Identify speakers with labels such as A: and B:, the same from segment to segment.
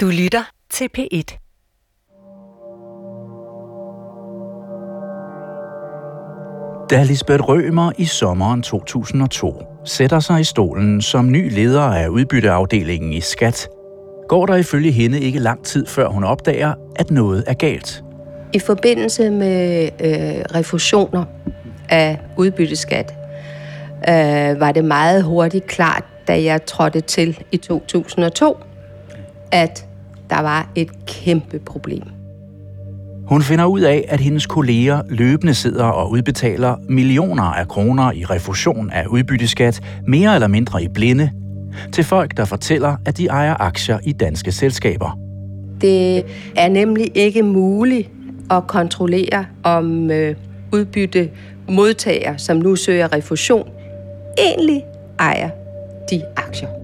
A: Du lytter til P1.
B: Da Lisbeth Rømer i sommeren 2002 sætter sig i stolen som ny leder af udbytteafdelingen i Skat, går der ifølge hende ikke lang tid før hun opdager, at noget er galt.
C: I forbindelse med øh, refusioner af udbytteskat, øh, var det meget hurtigt klart, da jeg trådte til i 2002, at der var et kæmpe problem.
B: Hun finder ud af, at hendes kolleger løbende sidder og udbetaler millioner af kroner i refusion af udbytteskat, mere eller mindre i blinde, til folk, der fortæller, at de ejer aktier i danske selskaber.
C: Det er nemlig ikke muligt at kontrollere, om øh, udbytte modtager, som nu søger refusion, egentlig ejer de aktier.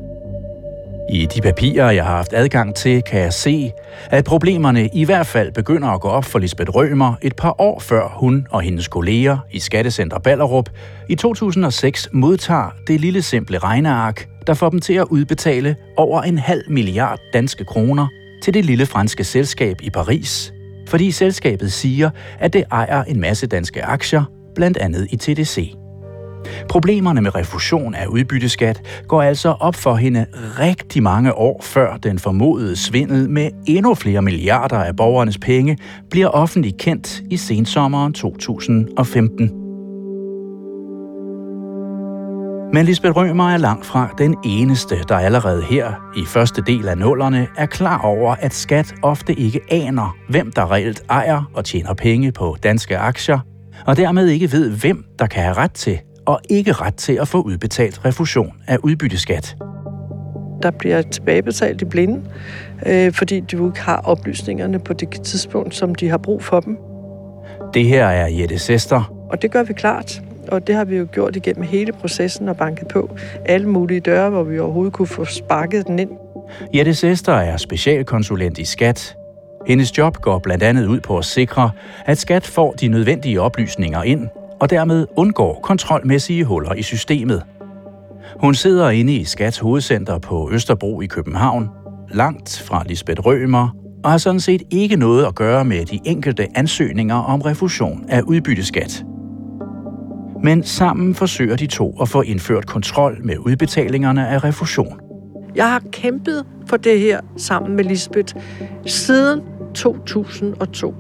B: I de papirer, jeg har haft adgang til, kan jeg se, at problemerne i hvert fald begynder at gå op for Lisbeth Rømer et par år før hun og hendes kolleger i Skattecenter Ballerup i 2006 modtager det lille simple regneark, der får dem til at udbetale over en halv milliard danske kroner til det lille franske selskab i Paris, fordi selskabet siger, at det ejer en masse danske aktier, blandt andet i TDC. Problemerne med refusion af udbytteskat går altså op for hende rigtig mange år før den formodede svindel med endnu flere milliarder af borgernes penge bliver offentligt kendt i sensommeren 2015. Men Lisbeth Rømer er langt fra den eneste, der allerede her i første del af nullerne er klar over, at skat ofte ikke aner, hvem der reelt ejer og tjener penge på danske aktier, og dermed ikke ved, hvem der kan have ret til og ikke ret til at få udbetalt refusion af udbytteskat.
D: Der bliver tilbagebetalt i blinde, øh, fordi du ikke har oplysningerne på det tidspunkt, som de har brug for dem.
B: Det her er Jette Sester.
D: Og det gør vi klart, og det har vi jo gjort igennem hele processen og banket på alle mulige døre, hvor vi overhovedet kunne få sparket den ind.
B: Jette Sester er specialkonsulent i Skat. Hendes job går blandt andet ud på at sikre, at Skat får de nødvendige oplysninger ind, og dermed undgår kontrolmæssige huller i systemet. Hun sidder inde i Skats hovedcenter på Østerbro i København, langt fra Lisbeth Rømer, og har sådan set ikke noget at gøre med de enkelte ansøgninger om refusion af udbytteskat. Men sammen forsøger de to at få indført kontrol med udbetalingerne af refusion.
D: Jeg har kæmpet for det her sammen med Lisbeth siden 2002.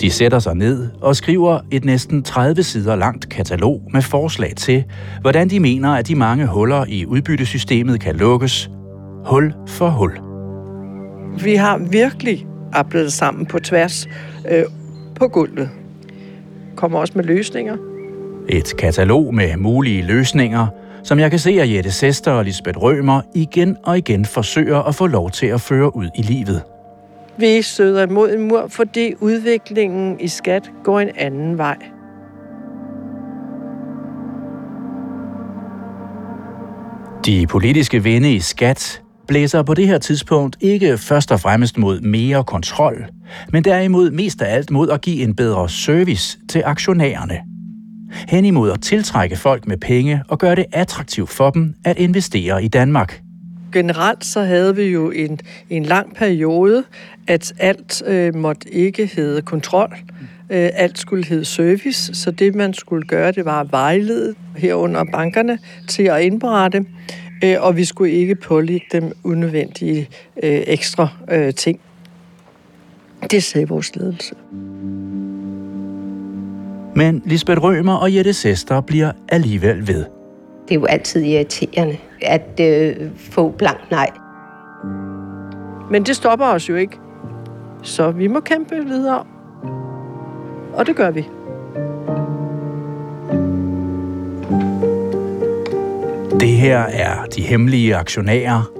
B: De sætter sig ned og skriver et næsten 30 sider langt katalog med forslag til, hvordan de mener, at de mange huller i udbyttesystemet kan lukkes. Hul for hul.
D: Vi har virkelig arbejdet sammen på tværs øh, på gulvet. Kommer også med løsninger.
B: Et katalog med mulige løsninger, som jeg kan se, at Jette Sester og Lisbeth Rømer igen og igen forsøger at få lov til at føre ud i livet.
D: Vi støder imod en mur, fordi udviklingen i skat går en anden vej.
B: De politiske vinde i skat blæser på det her tidspunkt ikke først og fremmest mod mere kontrol, men derimod mest af alt mod at give en bedre service til aktionærerne. Hen imod at tiltrække folk med penge og gøre det attraktivt for dem at investere i Danmark –
D: generelt så havde vi jo en, en lang periode, at alt øh, måtte ikke hedde kontrol. Øh, alt skulle hedde service, så det man skulle gøre, det var at vejlede herunder bankerne til at indberette, øh, og vi skulle ikke pålægge dem unødvendige øh, ekstra øh, ting. Det sagde vores ledelse.
B: Men Lisbeth Rømer og Jette Sester bliver alligevel ved.
C: Det er jo altid irriterende at øh, få blank nej.
D: Men det stopper os jo ikke. Så vi må kæmpe videre. Og det gør vi.
B: Det her er De Hemmelige Aktionærer.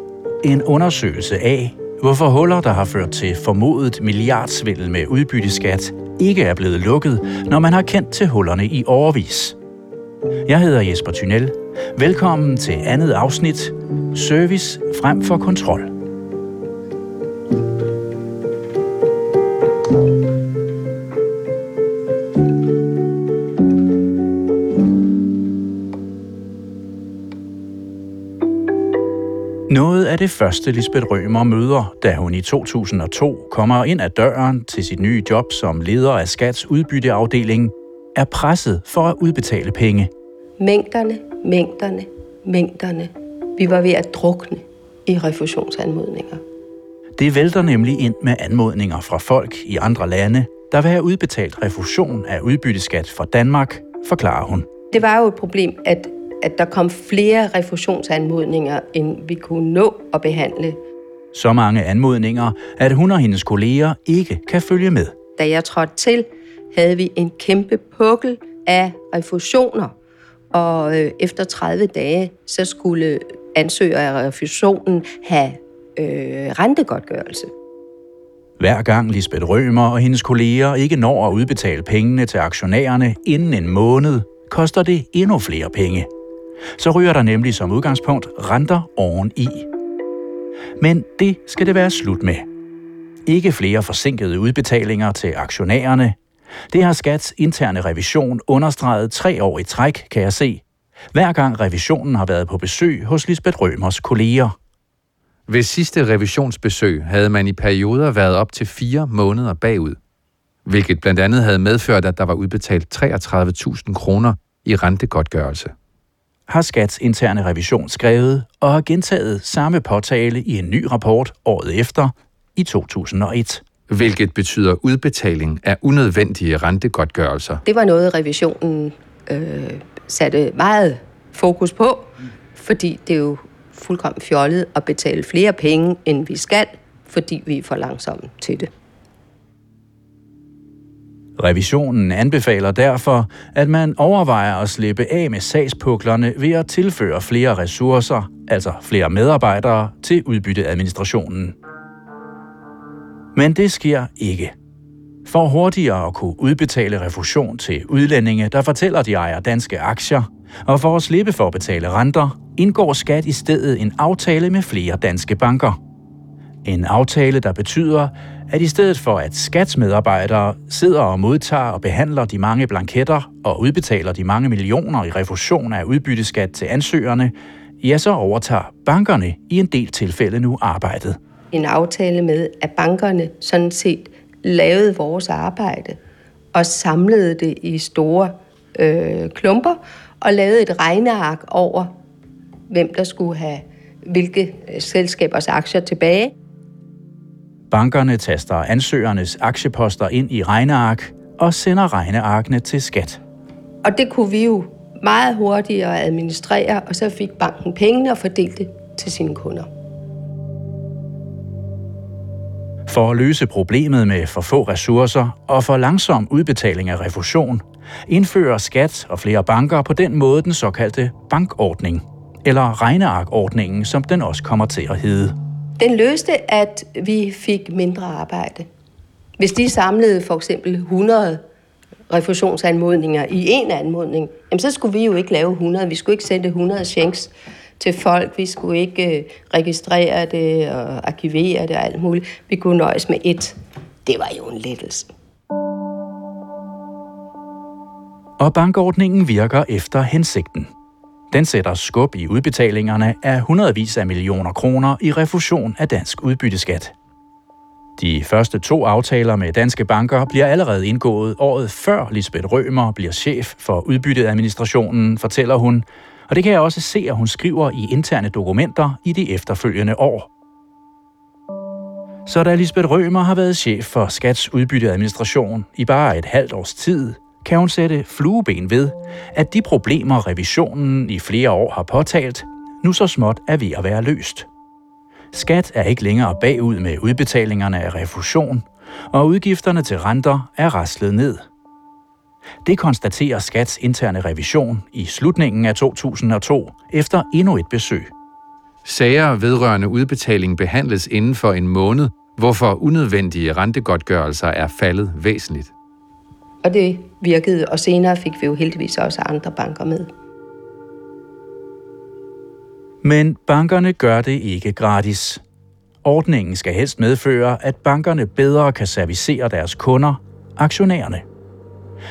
B: En undersøgelse af, hvorfor huller, der har ført til formodet milliardsvindel med udbytteskat, ikke er blevet lukket, når man har kendt til hullerne i overvis. Jeg hedder Jesper Thynel. Velkommen til andet afsnit. Service frem for kontrol. Noget af det første Lisbeth Rømer møder, da hun i 2002 kommer ind ad døren til sit nye job som leder af Skats udbytteafdeling, er presset for at udbetale penge.
C: Mængderne, mængderne, mængderne. Vi var ved at drukne i refusionsanmodninger.
B: Det vælter nemlig ind med anmodninger fra folk i andre lande, der vil have udbetalt refusion af udbytteskat fra Danmark, forklarer hun.
C: Det var jo et problem, at, at der kom flere refusionsanmodninger, end vi kunne nå at behandle.
B: Så mange anmodninger, at hun og hendes kolleger ikke kan følge med.
C: Da jeg trådte til, havde vi en kæmpe pukkel af refusioner, og øh, efter 30 dage, så skulle ansøger af refusionen have øh, rentegodtgørelse.
B: Hver gang Lisbeth Rømer og hendes kolleger ikke når at udbetale pengene til aktionærerne inden en måned, koster det endnu flere penge. Så ryger der nemlig som udgangspunkt renter oveni. Men det skal det være slut med. Ikke flere forsinkede udbetalinger til aktionærerne. Det har Skats interne revision understreget tre år i træk, kan jeg se. Hver gang revisionen har været på besøg hos Lisbeth Rømers kolleger.
A: Ved sidste revisionsbesøg havde man i perioder været op til fire måneder bagud, hvilket blandt andet havde medført, at der var udbetalt 33.000 kroner i rentegodtgørelse.
B: Har Skats interne revision skrevet og har gentaget samme påtale i en ny rapport året efter i 2001
A: hvilket betyder udbetaling af unødvendige rentegodtgørelser.
C: Det var noget, revisionen øh, satte meget fokus på, fordi det er jo fuldkommen fjollet at betale flere penge, end vi skal, fordi vi er for langsomme til det.
B: Revisionen anbefaler derfor, at man overvejer at slippe af med sagspuklerne ved at tilføre flere ressourcer, altså flere medarbejdere, til udbytteadministrationen. Men det sker ikke. For hurtigere at kunne udbetale refusion til udlændinge, der fortæller, de ejer danske aktier, og for at slippe for at betale renter, indgår skat i stedet en aftale med flere danske banker. En aftale, der betyder, at i stedet for at skatsmedarbejdere sidder og modtager og behandler de mange blanketter og udbetaler de mange millioner i refusion af udbytteskat til ansøgerne, ja, så overtager bankerne i en del tilfælde nu arbejdet.
C: En aftale med, at bankerne sådan set lavede vores arbejde og samlede det i store øh, klumper og lavede et regneark over, hvem der skulle have hvilke øh, selskabers aktier tilbage.
B: Bankerne taster ansøgernes aktieposter ind i regneark og sender regnearkene til skat.
C: Og det kunne vi jo meget hurtigere administrere, og så fik banken pengene og fordelte det til sine kunder.
B: For at løse problemet med for få ressourcer og for langsom udbetaling af refusion, indfører skat og flere banker på den måde den såkaldte bankordning, eller regnearkordningen, som den også kommer til at hedde.
C: Den løste, at vi fik mindre arbejde. Hvis de samlede for eksempel 100 refusionsanmodninger i en anmodning, jamen så skulle vi jo ikke lave 100. Vi skulle ikke sende 100 checks til folk. Vi skulle ikke øh, registrere det og arkivere det og alt muligt. Vi kunne nøjes med et. Det var jo en lettelse.
B: Og bankordningen virker efter hensigten. Den sætter skub i udbetalingerne af hundredvis af millioner kroner i refusion af dansk udbytteskat. De første to aftaler med danske banker bliver allerede indgået året før Lisbeth Rømer bliver chef for udbytteadministrationen, fortæller hun, og det kan jeg også se, at hun skriver i interne dokumenter i de efterfølgende år. Så da Lisbeth Rømer har været chef for Skats udbytteadministration i bare et halvt års tid, kan hun sætte flueben ved, at de problemer, revisionen i flere år har påtalt, nu så småt er ved at være løst. Skat er ikke længere bagud med udbetalingerne af refusion, og udgifterne til renter er raslet ned – det konstaterer Skats interne revision i slutningen af 2002 efter endnu et besøg.
A: Sager vedrørende udbetaling behandles inden for en måned, hvorfor unødvendige rentegodtgørelser er faldet væsentligt.
C: Og det virkede, og senere fik vi jo heldigvis også andre banker med.
B: Men bankerne gør det ikke gratis. Ordningen skal helst medføre, at bankerne bedre kan servicere deres kunder, aktionærerne.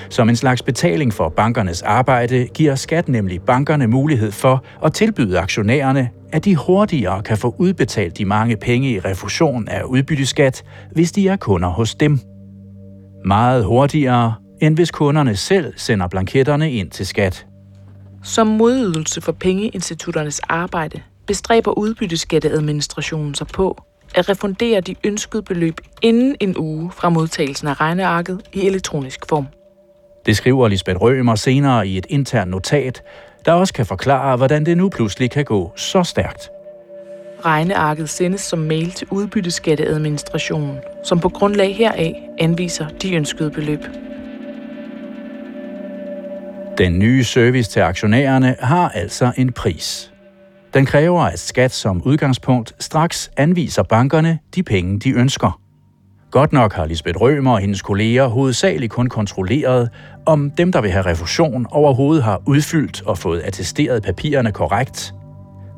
B: Som en slags betaling for bankernes arbejde giver skat nemlig bankerne mulighed for at tilbyde aktionærerne, at de hurtigere kan få udbetalt de mange penge i refusion af udbytteskat, hvis de er kunder hos dem. Meget hurtigere, end hvis kunderne selv sender blanketterne ind til skat.
E: Som modydelse for pengeinstitutternes arbejde bestræber udbytteskatteadministrationen sig på at refundere de ønskede beløb inden en uge fra modtagelsen af regnearket i elektronisk form.
B: Det skriver Lisbeth Rømer senere i et internt notat, der også kan forklare, hvordan det nu pludselig kan gå så stærkt.
E: Regnearket sendes som mail til udbytteskatteadministrationen, som på grundlag heraf anviser de ønskede beløb.
B: Den nye service til aktionærerne har altså en pris. Den kræver, at skat som udgangspunkt straks anviser bankerne de penge, de ønsker. Godt nok har Lisbeth Rømer og hendes kolleger hovedsageligt kun kontrolleret, om dem, der vil have refusion, overhovedet har udfyldt og fået attesteret papirerne korrekt.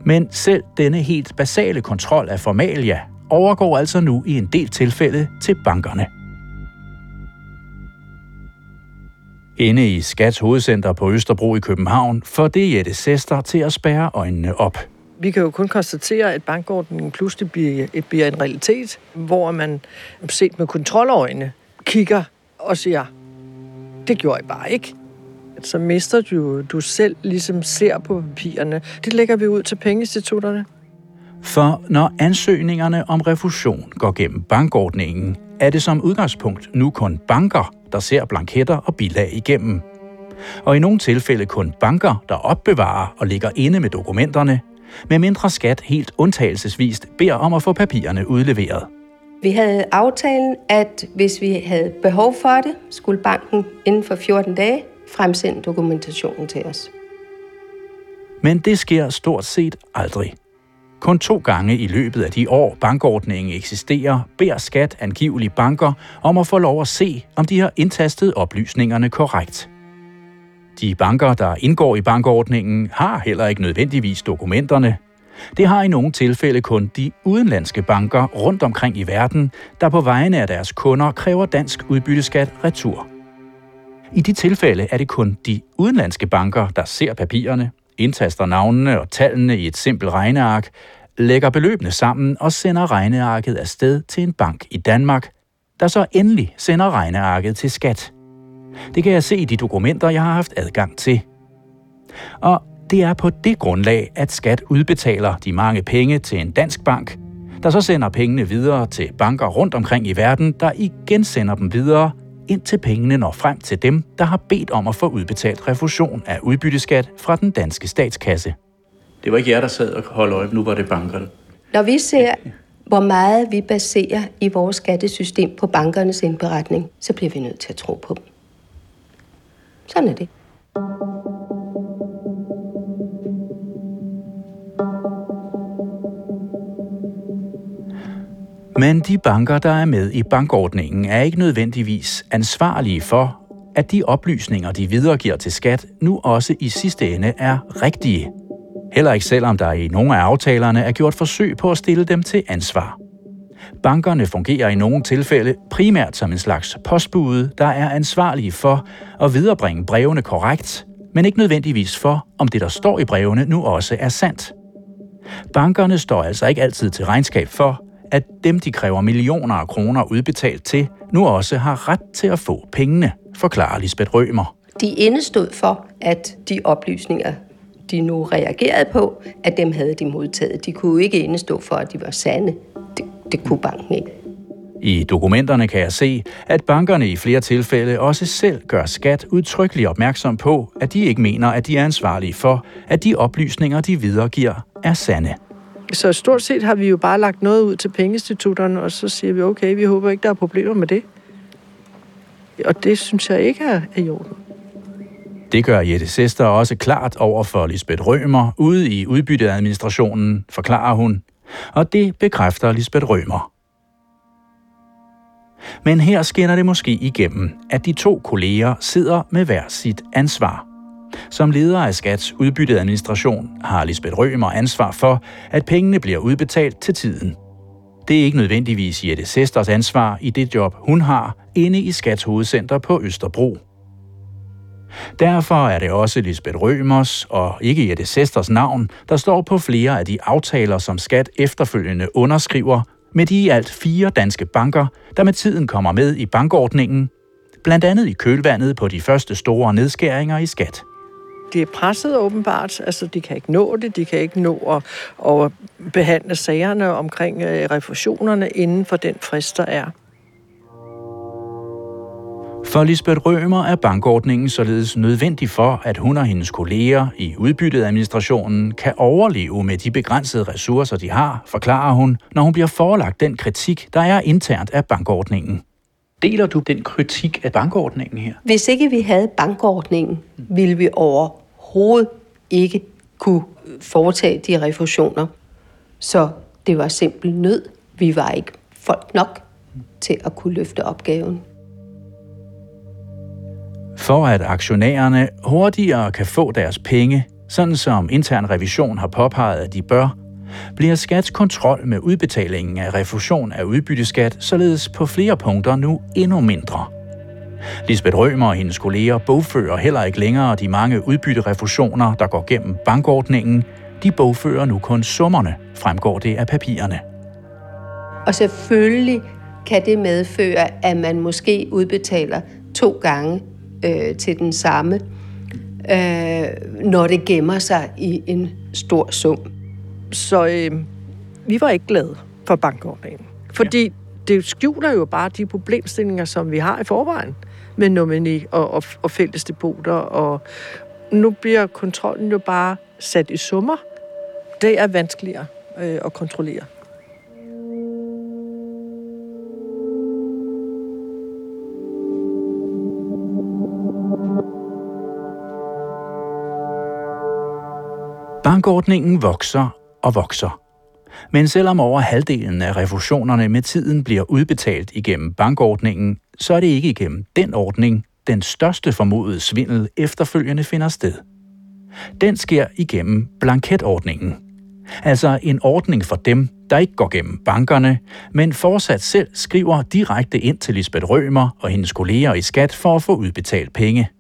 B: Men selv denne helt basale kontrol af formalia overgår altså nu i en del tilfælde til bankerne. Inde i Skats hovedcenter på Østerbro i København får det Jette Sester til at spærre øjnene op.
D: Vi kan jo kun konstatere, at bankordningen pludselig bliver, bliver en realitet, hvor man set med kontroløjne kigger og siger, det gjorde jeg bare ikke. Så mister du, du selv ligesom ser på papirerne. Det lægger vi ud til pengeinstitutterne.
B: For når ansøgningerne om refusion går gennem bankordningen, er det som udgangspunkt nu kun banker, der ser blanketter og bilag igennem. Og i nogle tilfælde kun banker, der opbevarer og ligger inde med dokumenterne, med mindre skat helt undtagelsesvist beder om at få papirerne udleveret.
C: Vi havde aftalen, at hvis vi havde behov for det, skulle banken inden for 14 dage fremsende dokumentationen til os.
B: Men det sker stort set aldrig. Kun to gange i løbet af de år, bankordningen eksisterer, beder skat angivelige banker om at få lov at se, om de har indtastet oplysningerne korrekt. De banker, der indgår i bankordningen, har heller ikke nødvendigvis dokumenterne. Det har i nogle tilfælde kun de udenlandske banker rundt omkring i verden, der på vegne af deres kunder kræver dansk udbytteskat retur. I de tilfælde er det kun de udenlandske banker, der ser papirerne, indtaster navnene og tallene i et simpelt regneark, lægger beløbene sammen og sender regnearket afsted til en bank i Danmark, der så endelig sender regnearket til skat. Det kan jeg se i de dokumenter, jeg har haft adgang til. Og det er på det grundlag, at skat udbetaler de mange penge til en dansk bank, der så sender pengene videre til banker rundt omkring i verden, der igen sender dem videre, indtil pengene når frem til dem, der har bedt om at få udbetalt refusion af udbytteskat fra den danske statskasse.
F: Det var ikke jer, der sad og holdt øje, nu var det bankerne.
C: Når vi ser, hvor meget vi baserer i vores skattesystem på bankernes indberetning, så bliver vi nødt til at tro på dem. Sådan er det.
B: Men de banker, der er med i bankordningen, er ikke nødvendigvis ansvarlige for, at de oplysninger, de videregiver til skat, nu også i sidste ende er rigtige. Heller ikke selvom der i nogle af aftalerne er gjort forsøg på at stille dem til ansvar. Bankerne fungerer i nogle tilfælde primært som en slags postbude, der er ansvarlige for at viderebringe brevene korrekt, men ikke nødvendigvis for, om det, der står i brevene, nu også er sandt. Bankerne står altså ikke altid til regnskab for, at dem, de kræver millioner af kroner udbetalt til, nu også har ret til at få pengene, forklarer Lisbeth Rømer.
C: De indestod for, at de oplysninger, de nu reagerede på, at dem havde de modtaget. De kunne ikke indestå for, at de var sande. Det, kunne banken ikke.
B: I dokumenterne kan jeg se, at bankerne i flere tilfælde også selv gør skat udtrykkeligt opmærksom på, at de ikke mener, at de er ansvarlige for, at de oplysninger, de videregiver, er sande.
D: Så stort set har vi jo bare lagt noget ud til pengeinstitutterne, og så siger vi, okay, vi håber ikke, der er problemer med det. Og det synes jeg ikke er, i orden.
B: Det gør Jette Sester også klart over for Lisbeth Rømer ude i udbytteadministrationen, forklarer hun. Og det bekræfter Lisbeth Rømer. Men her skinner det måske igennem, at de to kolleger sidder med hver sit ansvar. Som leder af Skats udbytteadministration har Lisbeth Rømer ansvar for, at pengene bliver udbetalt til tiden. Det er ikke nødvendigvis Jette Sesters ansvar i det job, hun har inde i Skats hovedcenter på Østerbro. Derfor er det også Lisbeth Rømers og ikke Jette Sesters navn, der står på flere af de aftaler, som Skat efterfølgende underskriver med de i alt fire danske banker, der med tiden kommer med i bankordningen, blandt andet i kølvandet på de første store nedskæringer i skat.
D: De er presset åbenbart, altså de kan ikke nå det, de kan ikke nå at, at behandle sagerne omkring øh, refusionerne inden for den frist, der er.
B: For Lisbeth Rømer er bankordningen således nødvendig for, at hun og hendes kolleger i udbyttet administrationen kan overleve med de begrænsede ressourcer, de har, forklarer hun, når hun bliver forelagt den kritik, der er internt af bankordningen.
F: Deler du den kritik af bankordningen her?
C: Hvis ikke vi havde bankordningen, ville vi overhovedet ikke kunne foretage de refusioner. Så det var simpel nød. Vi var ikke folk nok til at kunne løfte opgaven.
B: For at aktionærerne hurtigere kan få deres penge, sådan som intern revision har påpeget, at de bør, bliver Skats kontrol med udbetalingen af refusion af udbytteskat således på flere punkter nu endnu mindre. Lisbeth Rømer og hendes kolleger bogfører heller ikke længere de mange udbytterefusioner, der går gennem bankordningen. De bogfører nu kun summerne, fremgår det af papirerne.
C: Og selvfølgelig kan det medføre, at man måske udbetaler to gange øh, til den samme, øh, når det gemmer sig i en stor sum.
D: Så øh, vi var ikke glade for bankordningen. Fordi ja. det skjuler jo bare de problemstillinger, som vi har i forvejen med nomini og, og, og fælles depoter. Og nu bliver kontrollen jo bare sat i summer. Det er vanskeligere øh, at kontrollere.
B: Bankordningen vokser og vokser. Men selvom over halvdelen af refusionerne med tiden bliver udbetalt igennem bankordningen, så er det ikke igennem den ordning, den største formodede svindel efterfølgende finder sted. Den sker igennem blanketordningen. Altså en ordning for dem, der ikke går gennem bankerne, men fortsat selv skriver direkte ind til Lisbeth Rømer og hendes kolleger i skat for at få udbetalt penge –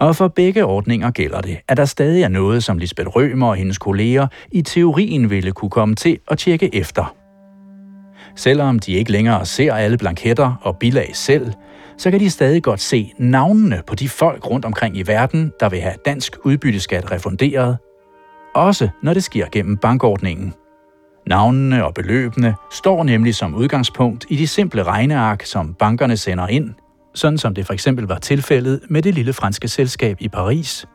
B: og for begge ordninger gælder det, at der stadig er noget, som Lisbeth Rømer og hendes kolleger i teorien ville kunne komme til at tjekke efter. Selvom de ikke længere ser alle blanketter og bilag selv, så kan de stadig godt se navnene på de folk rundt omkring i verden, der vil have dansk udbytteskat refunderet, også når det sker gennem bankordningen. Navnene og beløbene står nemlig som udgangspunkt i de simple regneark, som bankerne sender ind sådan som det for eksempel var tilfældet med det lille franske selskab i Paris.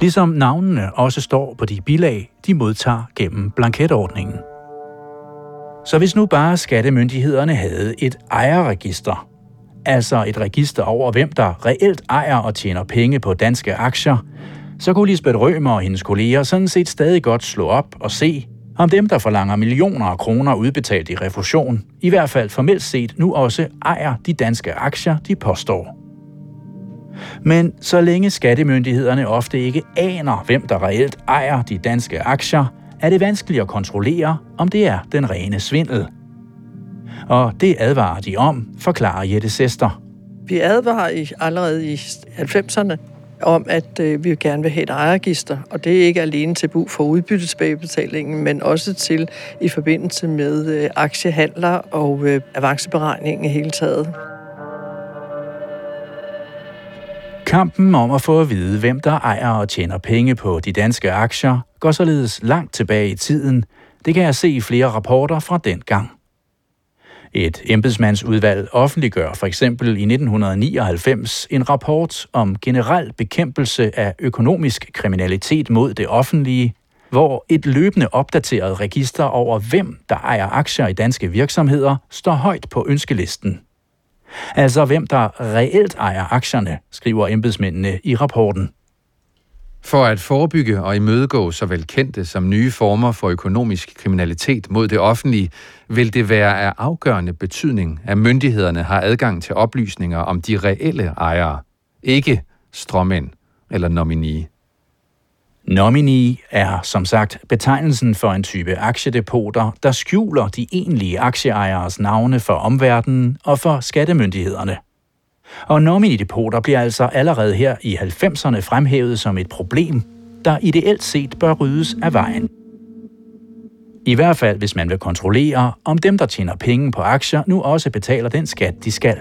B: Ligesom navnene også står på de bilag, de modtager gennem blanketordningen. Så hvis nu bare skattemyndighederne havde et ejerregister, altså et register over hvem der reelt ejer og tjener penge på danske aktier, så kunne Lisbeth Rømer og hendes kolleger sådan set stadig godt slå op og se, om dem, der forlanger millioner af kroner udbetalt i refusion, i hvert fald formelt set nu også ejer de danske aktier, de påstår. Men så længe skattemyndighederne ofte ikke aner, hvem der reelt ejer de danske aktier, er det vanskeligt at kontrollere, om det er den rene svindel. Og det advarer de om, forklarer Jette Sester.
D: Vi advarer i, allerede i 90'erne om, at øh, vi gerne vil have et ejerregister, og det er ikke alene til brug for udbyttesbagebetalingen, men også til i forbindelse med øh, aktiehandler og øh, avanceberegning i hele taget.
B: Kampen om at få at vide, hvem der ejer og tjener penge på de danske aktier, går således langt tilbage i tiden. Det kan jeg se i flere rapporter fra den gang. Et embedsmandsudvalg offentliggør for eksempel i 1999 en rapport om generel bekæmpelse af økonomisk kriminalitet mod det offentlige, hvor et løbende opdateret register over hvem der ejer aktier i danske virksomheder står højt på ønskelisten. Altså hvem der reelt ejer aktierne, skriver embedsmændene i rapporten.
A: For at forebygge og imødegå såvel kendte som nye former for økonomisk kriminalitet mod det offentlige, vil det være af afgørende betydning, at myndighederne har adgang til oplysninger om de reelle ejere, ikke stråmænd eller nominee.
B: Nominee er som sagt betegnelsen for en type aktiedepoter, der skjuler de egentlige aktieejeres navne for omverdenen og for skattemyndighederne. Og nominidepoter bliver altså allerede her i 90'erne fremhævet som et problem, der ideelt set bør ryddes af vejen. I hvert fald, hvis man vil kontrollere, om dem, der tjener penge på aktier, nu også betaler den skat, de skal.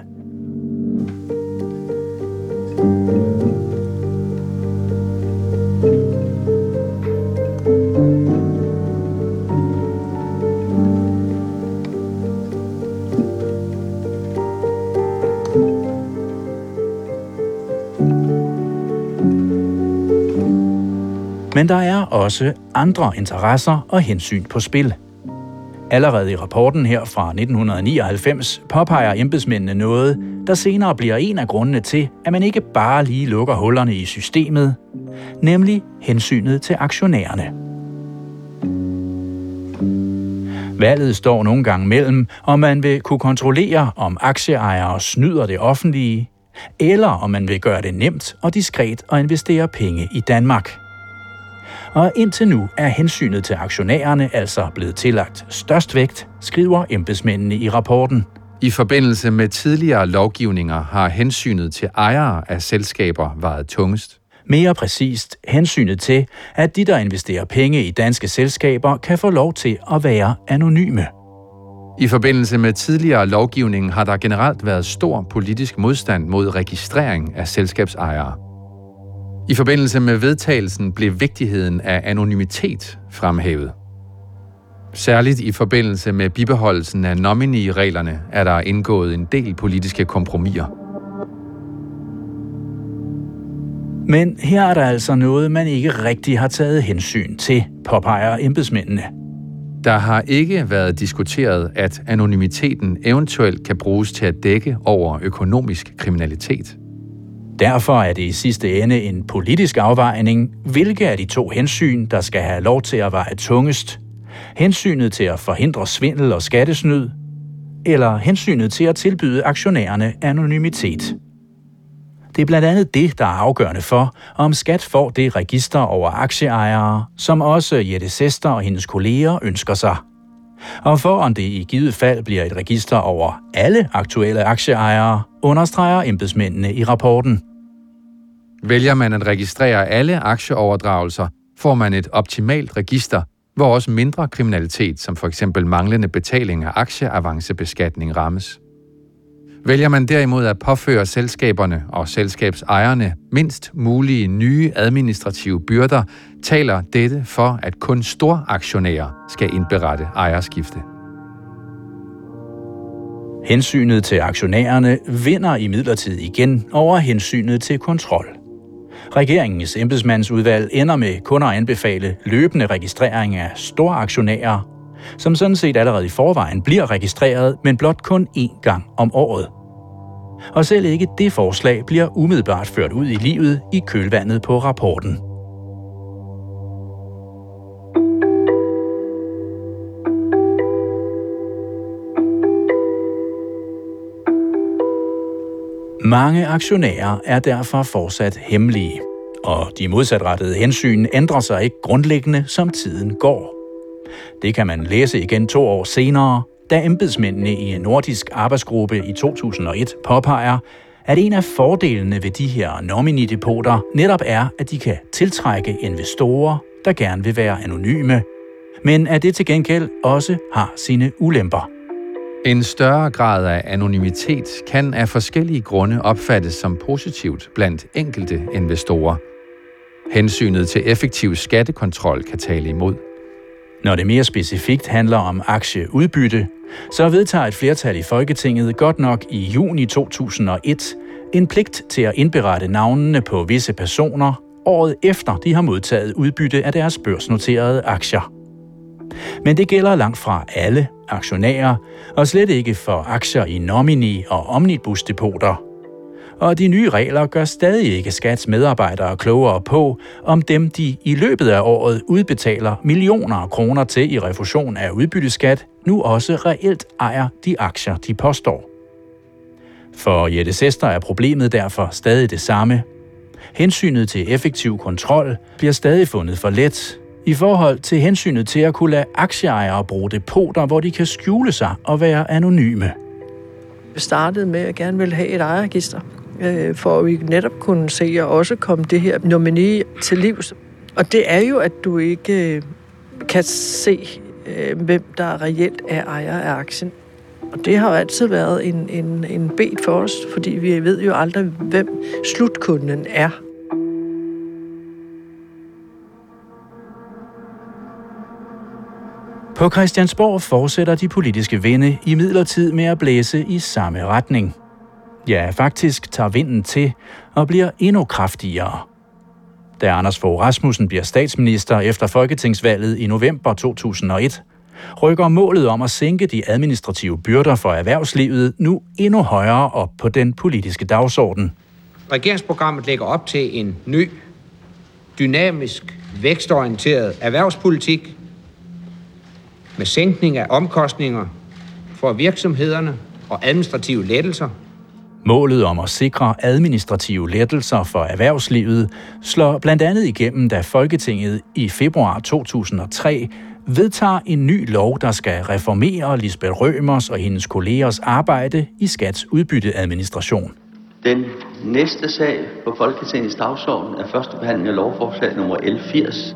B: Men der er også andre interesser og hensyn på spil. Allerede i rapporten her fra 1999 påpeger embedsmændene noget, der senere bliver en af grundene til, at man ikke bare lige lukker hullerne i systemet, nemlig hensynet til aktionærerne. Valget står nogle gange mellem, om man vil kunne kontrollere, om aktieejere snyder det offentlige, eller om man vil gøre det nemt og diskret at investere penge i Danmark og indtil nu er hensynet til aktionærerne altså blevet tillagt størst vægt, skriver embedsmændene i rapporten.
A: I forbindelse med tidligere lovgivninger har hensynet til ejere af selskaber været tungest.
B: Mere præcist hensynet til, at de, der investerer penge i danske selskaber, kan få lov til at være anonyme.
A: I forbindelse med tidligere lovgivning har der generelt været stor politisk modstand mod registrering af selskabsejere. I forbindelse med vedtagelsen blev vigtigheden af anonymitet fremhævet. Særligt i forbindelse med bibeholdelsen af nominee-reglerne er der indgået en del politiske kompromiser.
B: Men her er der altså noget, man ikke rigtig har taget hensyn til, påpeger embedsmændene.
A: Der har ikke været diskuteret, at anonymiteten eventuelt kan bruges til at dække over økonomisk kriminalitet.
B: Derfor er det i sidste ende en politisk afvejning, hvilke af de to hensyn, der skal have lov til at veje tungest. Hensynet til at forhindre svindel og skattesnyd, eller hensynet til at tilbyde aktionærerne anonymitet. Det er blandt andet det, der er afgørende for, om skat får det register over aktieejere, som også Jette Sester og hendes kolleger ønsker sig. Og for om det i givet fald bliver et register over alle aktuelle aktieejere, understreger embedsmændene i rapporten.
A: Vælger man at registrere alle aktieoverdragelser, får man et optimalt register, hvor også mindre kriminalitet, som for eksempel manglende betaling af aktieavancebeskatning rammes. Vælger man derimod at påføre selskaberne og selskabsejerne mindst mulige nye administrative byrder, taler dette for, at kun storaktionærer skal indberette ejerskifte.
B: Hensynet til aktionærerne vinder i midlertid igen over hensynet til kontrol. Regeringens embedsmandsudvalg ender med kun at anbefale løbende registrering af storaktionærer, som sådan set allerede i forvejen bliver registreret, men blot kun én gang om året. Og selv ikke det forslag bliver umiddelbart ført ud i livet i kølvandet på rapporten. Mange aktionærer er derfor fortsat hemmelige, og de modsatrettede hensyn ændrer sig ikke grundlæggende, som tiden går. Det kan man læse igen to år senere, da embedsmændene i en nordisk arbejdsgruppe i 2001 påpeger, at en af fordelene ved de her nominidepoter netop er, at de kan tiltrække investorer, der gerne vil være anonyme, men at det til gengæld også har sine ulemper.
A: En større grad af anonymitet kan af forskellige grunde opfattes som positivt blandt enkelte investorer. Hensynet til effektiv skattekontrol kan tale imod.
B: Når det mere specifikt handler om aktieudbytte, så vedtager et flertal i Folketinget godt nok i juni 2001 en pligt til at indberette navnene på visse personer året efter de har modtaget udbytte af deres børsnoterede aktier. Men det gælder langt fra alle aktionærer, og slet ikke for aktier i nomini- og omnibusdepoter. Og de nye regler gør stadig ikke skats medarbejdere klogere på, om dem de i løbet af året udbetaler millioner af kroner til i refusion af udbytteskat, nu også reelt ejer de aktier, de påstår. For Jette Sester er problemet derfor stadig det samme. Hensynet til effektiv kontrol bliver stadig fundet for let, i forhold til hensynet til at kunne lade aktieejere bruge depoter, hvor de kan skjule sig og være anonyme.
D: Vi startede med at gerne ville have et ejerregister øh, for at vi netop kunne se og også komme det her nomini til livs. Og det er jo, at du ikke øh, kan se, øh, hvem der reelt er ejer af aktien. Og det har jo altid været en, en, en bed for os, fordi vi ved jo aldrig, hvem slutkunden er.
B: På Christiansborg fortsætter de politiske vinde i midlertid med at blæse i samme retning. Ja, faktisk tager vinden til og bliver endnu kraftigere. Da Anders Fogh Rasmussen bliver statsminister efter folketingsvalget i november 2001, rykker målet om at sænke de administrative byrder for erhvervslivet nu endnu højere op på den politiske dagsorden.
G: Regeringsprogrammet lægger op til en ny, dynamisk, vækstorienteret erhvervspolitik med sænkning af omkostninger for virksomhederne og administrative lettelser.
B: Målet om at sikre administrative lettelser for erhvervslivet slår blandt andet igennem, da Folketinget i februar 2003 vedtager en ny lov, der skal reformere Lisbeth Rømers og hendes kollegers arbejde i Skats udbytteadministration.
H: Den næste sag på Folketingets dagsorden er første behandling af lovforslag nummer L80.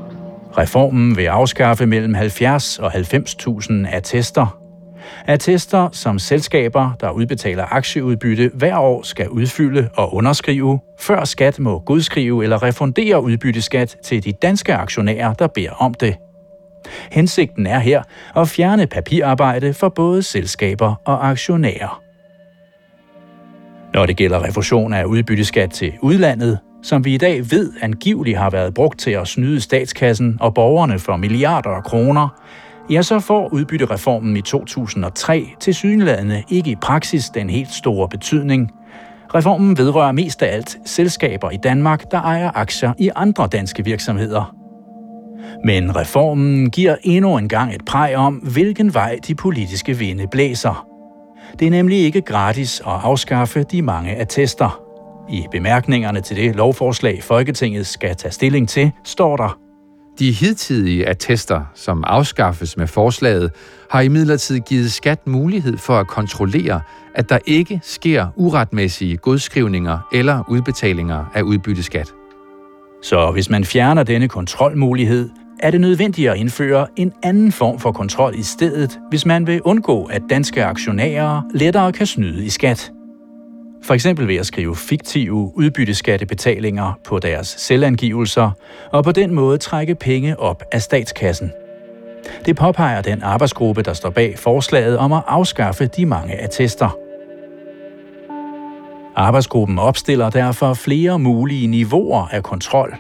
B: Reformen vil afskaffe mellem 70 og 90.000 attester. Attester, som selskaber, der udbetaler aktieudbytte hver år skal udfylde og underskrive, før skat må godskrive eller refundere udbytteskat til de danske aktionærer, der beder om det. Hensigten er her at fjerne papirarbejde for både selskaber og aktionærer. Når det gælder refusion af udbytteskat til udlandet, som vi i dag ved angiveligt har været brugt til at snyde statskassen og borgerne for milliarder af kroner, ja, så får udbyttereformen i 2003 til synlædende ikke i praksis den helt store betydning. Reformen vedrører mest af alt selskaber i Danmark, der ejer aktier i andre danske virksomheder. Men reformen giver endnu en gang et præg om, hvilken vej de politiske vinde blæser. Det er nemlig ikke gratis at afskaffe de mange attester. I bemærkningerne til det lovforslag, Folketinget skal tage stilling til, står der,
A: de hidtidige attester, som afskaffes med forslaget, har imidlertid givet skat mulighed for at kontrollere, at der ikke sker uretmæssige godskrivninger eller udbetalinger af udbytteskat.
B: Så hvis man fjerner denne kontrolmulighed, er det nødvendigt at indføre en anden form for kontrol i stedet, hvis man vil undgå, at danske aktionærer lettere kan snyde i skat. For eksempel ved at skrive fiktive udbytteskattebetalinger på deres selvangivelser, og på den måde trække penge op af statskassen. Det påpeger den arbejdsgruppe, der står bag forslaget om at afskaffe de mange attester. Arbejdsgruppen opstiller derfor flere mulige niveauer af kontrol.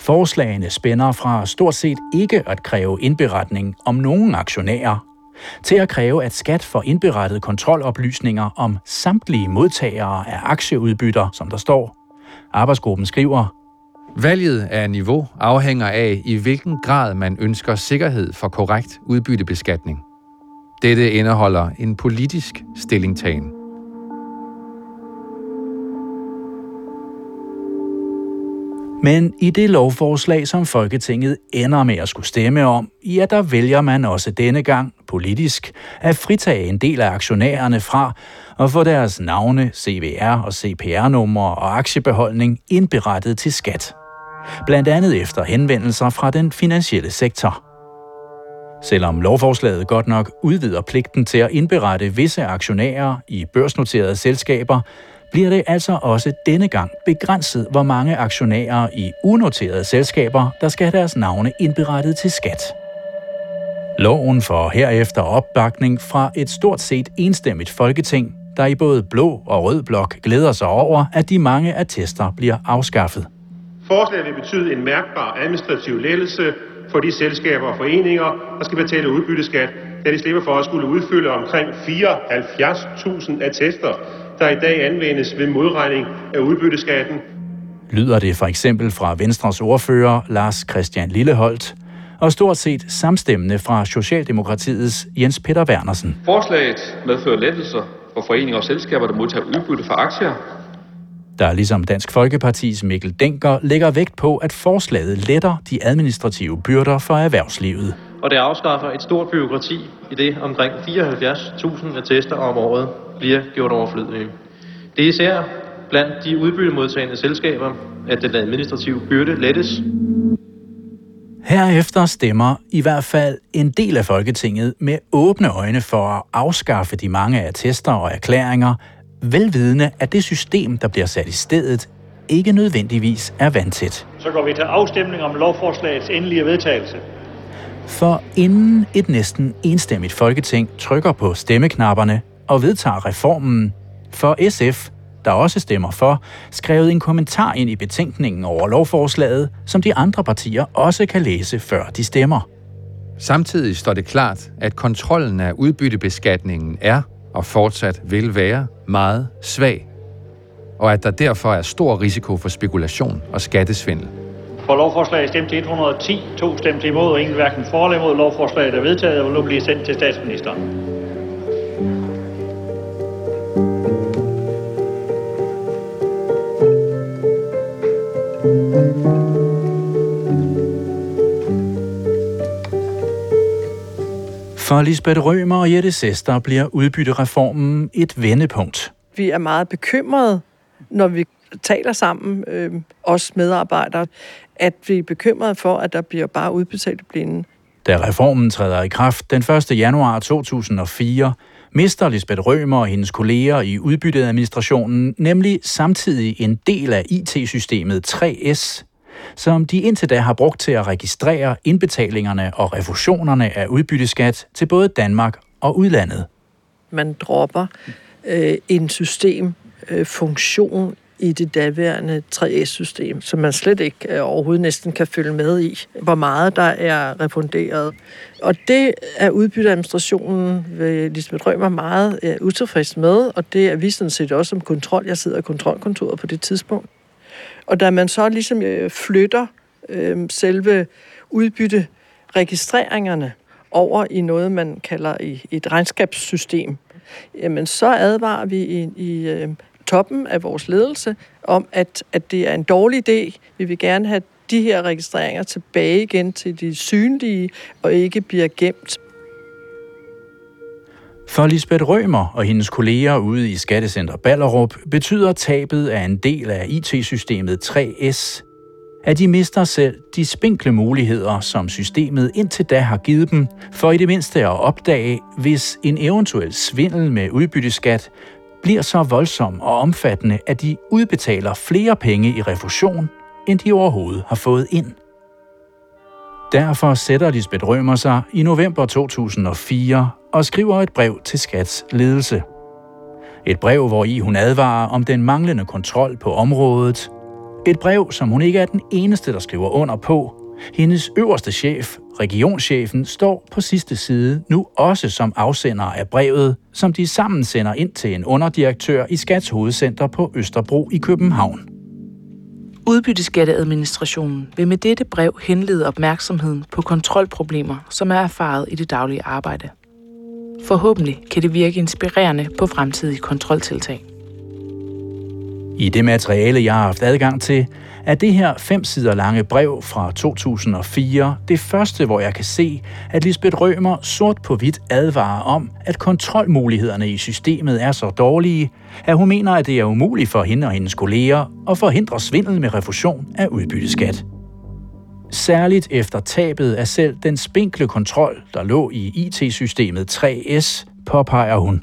B: Forslagene spænder fra stort set ikke at kræve indberetning om nogen aktionærer, til at kræve, at skat får indberettet kontroloplysninger om samtlige modtagere af aktieudbytter, som der står. Arbejdsgruppen skriver,
A: Valget af niveau afhænger af, i hvilken grad man ønsker sikkerhed for korrekt udbyttebeskatning. Dette indeholder en politisk stillingtagen.
B: Men i det lovforslag, som Folketinget ender med at skulle stemme om, ja, der vælger man også denne gang politisk at fritage en del af aktionærerne fra at få deres navne, CVR og CPR-numre og aktiebeholdning indberettet til skat. Blandt andet efter henvendelser fra den finansielle sektor. Selvom lovforslaget godt nok udvider pligten til at indberette visse aktionærer i børsnoterede selskaber, bliver det altså også denne gang begrænset, hvor mange aktionærer i unoterede selskaber, der skal have deres navne indberettet til skat. Loven får herefter opbakning fra et stort set enstemmigt folketing, der i både blå og rød blok glæder sig over, at de mange attester bliver afskaffet.
I: Forslaget vil betyde en mærkbar administrativ lettelse for de selskaber og foreninger, der skal betale udbytteskat, da de slipper for at skulle udfylde omkring 74.000 attester, der i dag anvendes ved modregning af udbytteskatten.
B: Lyder det for eksempel fra Venstres ordfører Lars Christian Lilleholdt, og stort set samstemmende fra Socialdemokratiets Jens Peter Wernersen.
J: Forslaget medfører lettelser for foreninger og selskaber, der modtager udbytte for aktier,
B: der ligesom Dansk Folkepartis Mikkel Denker lægger vægt på, at forslaget letter de administrative byrder for erhvervslivet.
K: Og det afskaffer et stort byråkrati i det omkring 74.000 attester om året bliver gjort overflødige. Det er især blandt de udbyttemodtagende selskaber, at den administrative byrde lettes.
B: Herefter stemmer i hvert fald en del af Folketinget med åbne øjne for at afskaffe de mange attester og erklæringer, velvidende at det system, der bliver sat i stedet, ikke nødvendigvis er vandtæt.
L: Så går vi til afstemning om lovforslagets endelige vedtagelse.
B: For inden et næsten enstemmigt Folketing trykker på stemmeknapperne og vedtager reformen, for SF, der også stemmer for, skrevet en kommentar ind i betænkningen over lovforslaget, som de andre partier også kan læse, før de stemmer.
A: Samtidig står det klart, at kontrollen af udbyttebeskatningen er og fortsat vil være meget svag, og at der derfor er stor risiko for spekulation og skattesvindel.
L: For lovforslaget stemte 110, to stemte imod, og ingen hverken for eller imod lovforslaget er vedtaget og vil nu blive sendt til statsministeren.
B: For Lisbeth Rømer og Jette Sester bliver udbyttereformen et vendepunkt.
D: Vi er meget bekymrede, når vi taler sammen, øh, os medarbejdere, at vi er bekymrede for, at der bliver bare udbetalt blinde.
B: Da reformen træder i kraft den 1. januar 2004, mister Lisbeth Rømer og hendes kolleger i udbytteadministrationen nemlig samtidig en del af IT-systemet 3S, som de indtil da har brugt til at registrere indbetalingerne og refusionerne af udbytteskat til både Danmark og udlandet.
D: Man dropper øh, en systemfunktion øh, i det daværende 3S-system, som man slet ikke øh, overhovedet næsten kan følge med i, hvor meget der er refunderet. Og det er udbytteadministrationen ved Lisbeth Rømer meget øh, utilfreds med, og det er vi sådan set også som kontrol. Jeg sidder i kontrolkontoret på det tidspunkt. Og da man så ligesom øh, flytter øh, selve udbytteregistreringerne over i noget, man kalder et regnskabssystem, jamen så advarer vi i, i øh, toppen af vores ledelse om, at, at det er en dårlig idé. Vi vil gerne have de her registreringer tilbage igen til de synlige og ikke bliver gemt.
B: For Lisbeth Rømer og hendes kolleger ude i Skattecenter Ballerup betyder tabet af en del af IT-systemet 3S, at de mister selv de spinkle muligheder, som systemet indtil da har givet dem, for i det mindste at opdage, hvis en eventuel svindel med udbytteskat bliver så voldsom og omfattende, at de udbetaler flere penge i refusion, end de overhovedet har fået ind. Derfor sætter Lisbeth Rømer sig i november 2004 og skriver et brev til Skats ledelse. Et brev, hvor i hun advarer om den manglende kontrol på området. Et brev, som hun ikke er den eneste, der skriver under på. Hendes øverste chef, regionschefen, står på sidste side nu også som afsender af brevet, som de sammen sender ind til en underdirektør i Skats hovedcenter på Østerbro i København.
E: Udbytteskatteadministrationen vil med dette brev henlede opmærksomheden på kontrolproblemer, som er erfaret i det daglige arbejde. Forhåbentlig kan det virke inspirerende på fremtidige kontroltiltag.
B: I det materiale, jeg har haft adgang til, er det her fem sider lange brev fra 2004 det første, hvor jeg kan se, at Lisbeth Rømer sort på hvidt advarer om, at kontrolmulighederne i systemet er så dårlige, at hun mener, at det er umuligt for hende og hendes kolleger at forhindre svindel med refusion af udbytteskat. Særligt efter tabet af selv den spinkle kontrol, der lå i IT-systemet 3S, påpeger hun.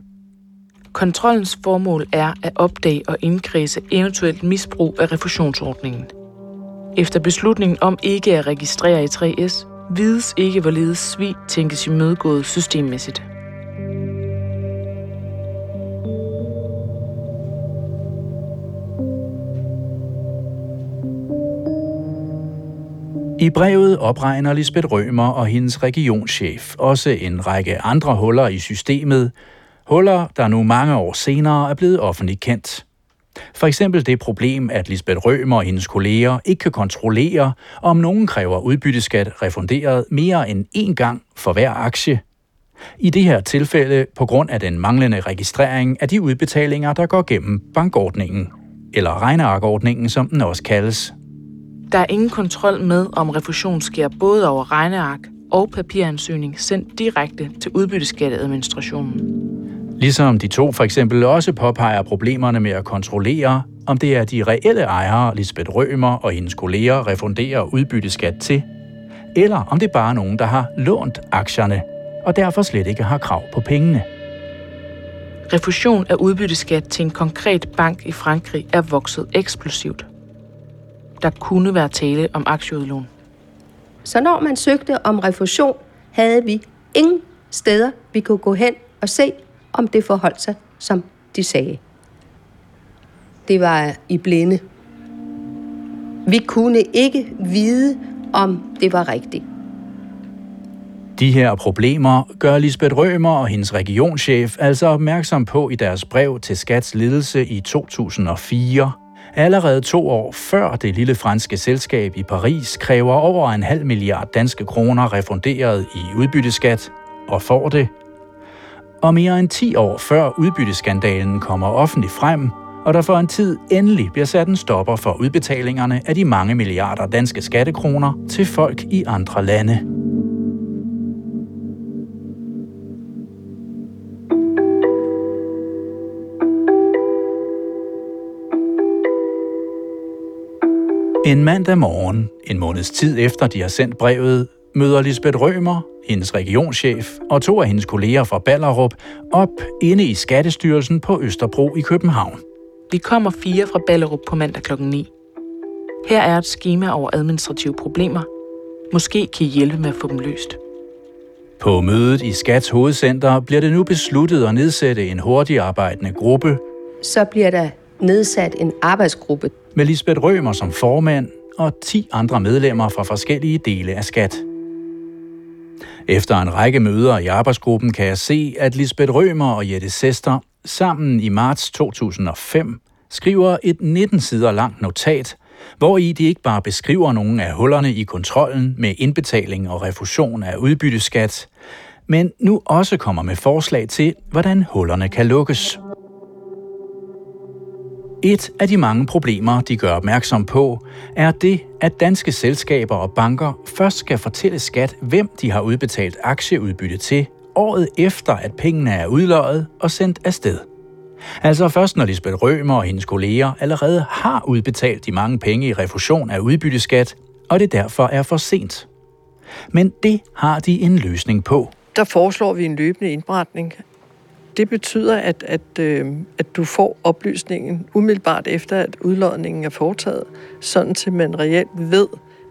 E: Kontrollens formål er at opdage og indkredse eventuelt misbrug af refusionsordningen. Efter beslutningen om ikke at registrere i 3S, vides ikke, hvorledes svig tænkes imødegået systemmæssigt.
B: I brevet opregner Lisbeth Rømer og hendes regionschef også en række andre huller i systemet, huller, der nu mange år senere er blevet offentligt kendt. For eksempel det problem, at Lisbeth Rømer og hendes kolleger ikke kan kontrollere, om nogen kræver udbytteskat refunderet mere end én gang for hver aktie. I det her tilfælde på grund af den manglende registrering af de udbetalinger, der går gennem bankordningen, eller regnearkordningen, som den også kaldes.
E: Der er ingen kontrol med, om refusion sker både over regneark og papiransøgning sendt direkte til udbytteskatteadministrationen.
B: Ligesom de to for eksempel også påpeger problemerne med at kontrollere, om det er de reelle ejere, Lisbeth Rømer og hendes kolleger, refunderer udbytteskat til, eller om det er bare nogen, der har lånt aktierne og derfor slet ikke har krav på pengene.
E: Refusion af udbytteskat til en konkret bank i Frankrig er vokset eksplosivt. Der kunne være tale om aktieudlån.
C: Så når man søgte om refusion, havde vi ingen steder, vi kunne gå hen og se, om det forholdt sig, som de sagde. Det var i blinde. Vi kunne ikke vide, om det var rigtigt.
B: De her problemer gør Lisbeth Rømer og hendes regionschef altså opmærksom på i deres brev til Skats ledelse i 2004. Allerede to år før det lille franske selskab i Paris kræver over en halv milliard danske kroner refunderet i udbytteskat, og får det. Og mere end 10 år før udbytteskandalen kommer offentligt frem, og der for en tid endelig bliver sat en stopper for udbetalingerne af de mange milliarder danske skattekroner til folk i andre lande. En mandag morgen, en måneds tid efter de har sendt brevet, møder Lisbeth Rømer, hendes regionschef og to af hendes kolleger fra Ballerup op inde i Skattestyrelsen på Østerbro i København.
E: Vi kommer fire fra Ballerup på mandag kl. 9. Her er et schema over administrative problemer. Måske kan I hjælpe med at få dem løst.
B: På mødet i Skats hovedcenter bliver det nu besluttet at nedsætte en hurtigarbejdende gruppe.
C: Så bliver der nedsat en arbejdsgruppe.
B: Med Lisbeth Rømer som formand og 10 andre medlemmer fra forskellige dele af Skat. Efter en række møder i arbejdsgruppen kan jeg se, at Lisbeth Rømer og Jette Sester sammen i marts 2005 skriver et 19 sider langt notat, hvor i de ikke bare beskriver nogle af hullerne i kontrollen med indbetaling og refusion af udbytteskat, men nu også kommer med forslag til, hvordan hullerne kan lukkes. Et af de mange problemer, de gør opmærksom på, er det, at danske selskaber og banker først skal fortælle skat, hvem de har udbetalt aktieudbytte til, året efter, at pengene er udløjet og sendt afsted. Altså først når Lisbeth Rømer og hendes kolleger allerede har udbetalt de mange penge i refusion af udbytteskat, og det derfor er for sent. Men det har de en løsning på.
D: Der foreslår vi en løbende indberetning det betyder, at, at, øh, at du får oplysningen umiddelbart efter, at udlodningen er foretaget, sådan til man reelt ved,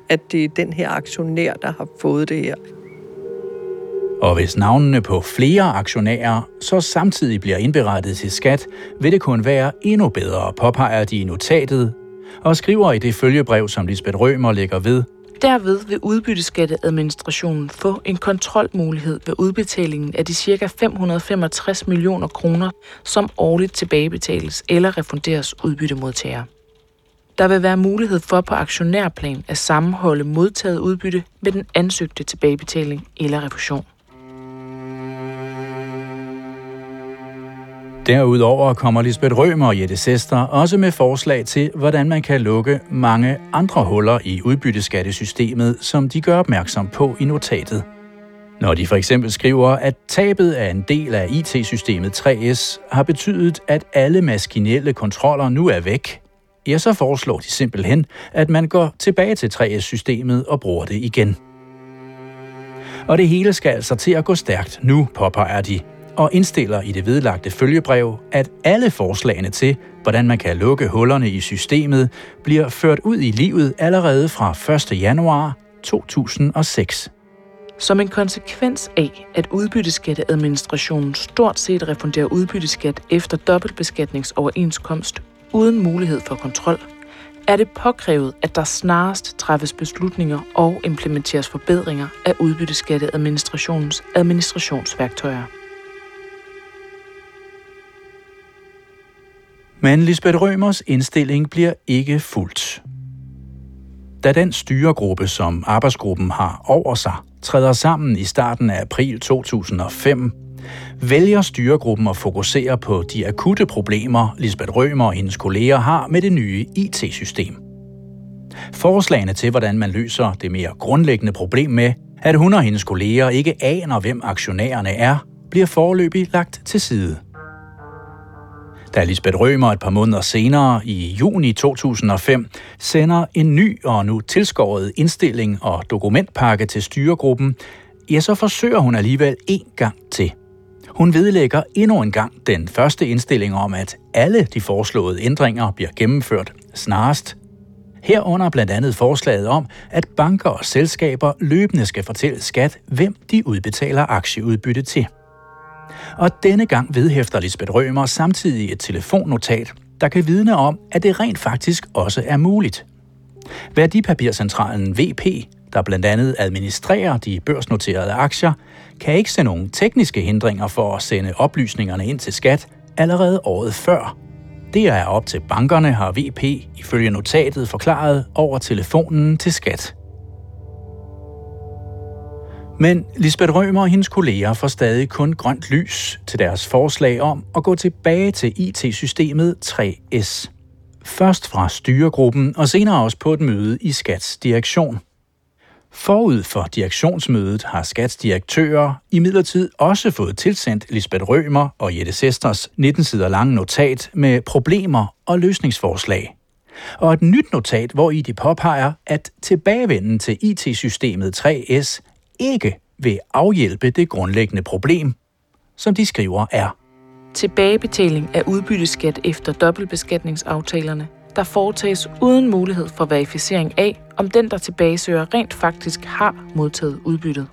D: at det er den her aktionær, der har fået det her.
B: Og hvis navnene på flere aktionærer så samtidig bliver indberettet til skat, vil det kun være endnu bedre, påpeger de i notatet, og skriver i det følgebrev, som Lisbeth Rømer lægger ved,
E: Derved vil udbytteskatteadministrationen få en kontrolmulighed ved udbetalingen af de ca. 565 millioner kroner, som årligt tilbagebetales eller refunderes udbyttemodtagere. Der vil være mulighed for på aktionærplan at sammenholde modtaget udbytte med den ansøgte tilbagebetaling eller refusion.
B: Derudover kommer Lisbeth Rømer og Jette Sester også med forslag til, hvordan man kan lukke mange andre huller i udbytteskattesystemet, som de gør opmærksom på i notatet. Når de for eksempel skriver, at tabet af en del af IT-systemet 3S har betydet, at alle maskinelle kontroller nu er væk, ja, så foreslår de simpelthen, at man går tilbage til 3S-systemet og bruger det igen. Og det hele skal altså til at gå stærkt nu, påpeger de, og indstiller i det vedlagte følgebrev, at alle forslagene til, hvordan man kan lukke hullerne i systemet, bliver ført ud i livet allerede fra 1. januar 2006.
E: Som en konsekvens af, at udbytteskatteadministrationen stort set refunderer udbytteskat efter dobbeltbeskatningsoverenskomst uden mulighed for kontrol, er det påkrævet, at der snarest træffes beslutninger og implementeres forbedringer af udbytteskatteadministrationens administrationsværktøjer.
B: Men Lisbeth Rømers indstilling bliver ikke fuldt. Da den styregruppe, som arbejdsgruppen har over sig, træder sammen i starten af april 2005, vælger styregruppen at fokusere på de akutte problemer, Lisbeth Rømer og hendes kolleger har med det nye IT-system. Forslagene til, hvordan man løser det mere grundlæggende problem med, at hun og hendes kolleger ikke aner, hvem aktionærerne er, bliver forløbig lagt til side. Da Lisbeth Rømer et par måneder senere, i juni 2005, sender en ny og nu tilskåret indstilling og dokumentpakke til styregruppen, ja, så forsøger hun alligevel en gang til. Hun vedlægger endnu en gang den første indstilling om, at alle de foreslåede ændringer bliver gennemført snarest. Herunder blandt andet forslaget om, at banker og selskaber løbende skal fortælle skat, hvem de udbetaler aktieudbytte til. Og denne gang vedhæfter Lisbeth Rømer samtidig et telefonnotat, der kan vidne om, at det rent faktisk også er muligt. Værdipapircentralen VP, der blandt andet administrerer de børsnoterede aktier, kan ikke se nogen tekniske hindringer for at sende oplysningerne ind til skat allerede året før. Det er op til bankerne, har VP ifølge notatet forklaret over telefonen til skat. Men Lisbeth Rømer og hendes kolleger får stadig kun grønt lys til deres forslag om at gå tilbage til IT-systemet 3S. Først fra styregruppen og senere også på et møde i Skats direktion. Forud for direktionsmødet har Skats direktører imidlertid også fået tilsendt Lisbeth Rømer og Jette Sesters 19 sider lange notat med problemer og løsningsforslag. Og et nyt notat, hvor i de påpeger, at tilbagevenden til IT-systemet 3S ikke vil afhjælpe det grundlæggende problem, som de skriver er.
E: Tilbagebetaling af udbytteskat efter dobbeltbeskatningsaftalerne, der foretages uden mulighed for verificering af, om den, der tilbagesøger, rent faktisk har modtaget udbyttet.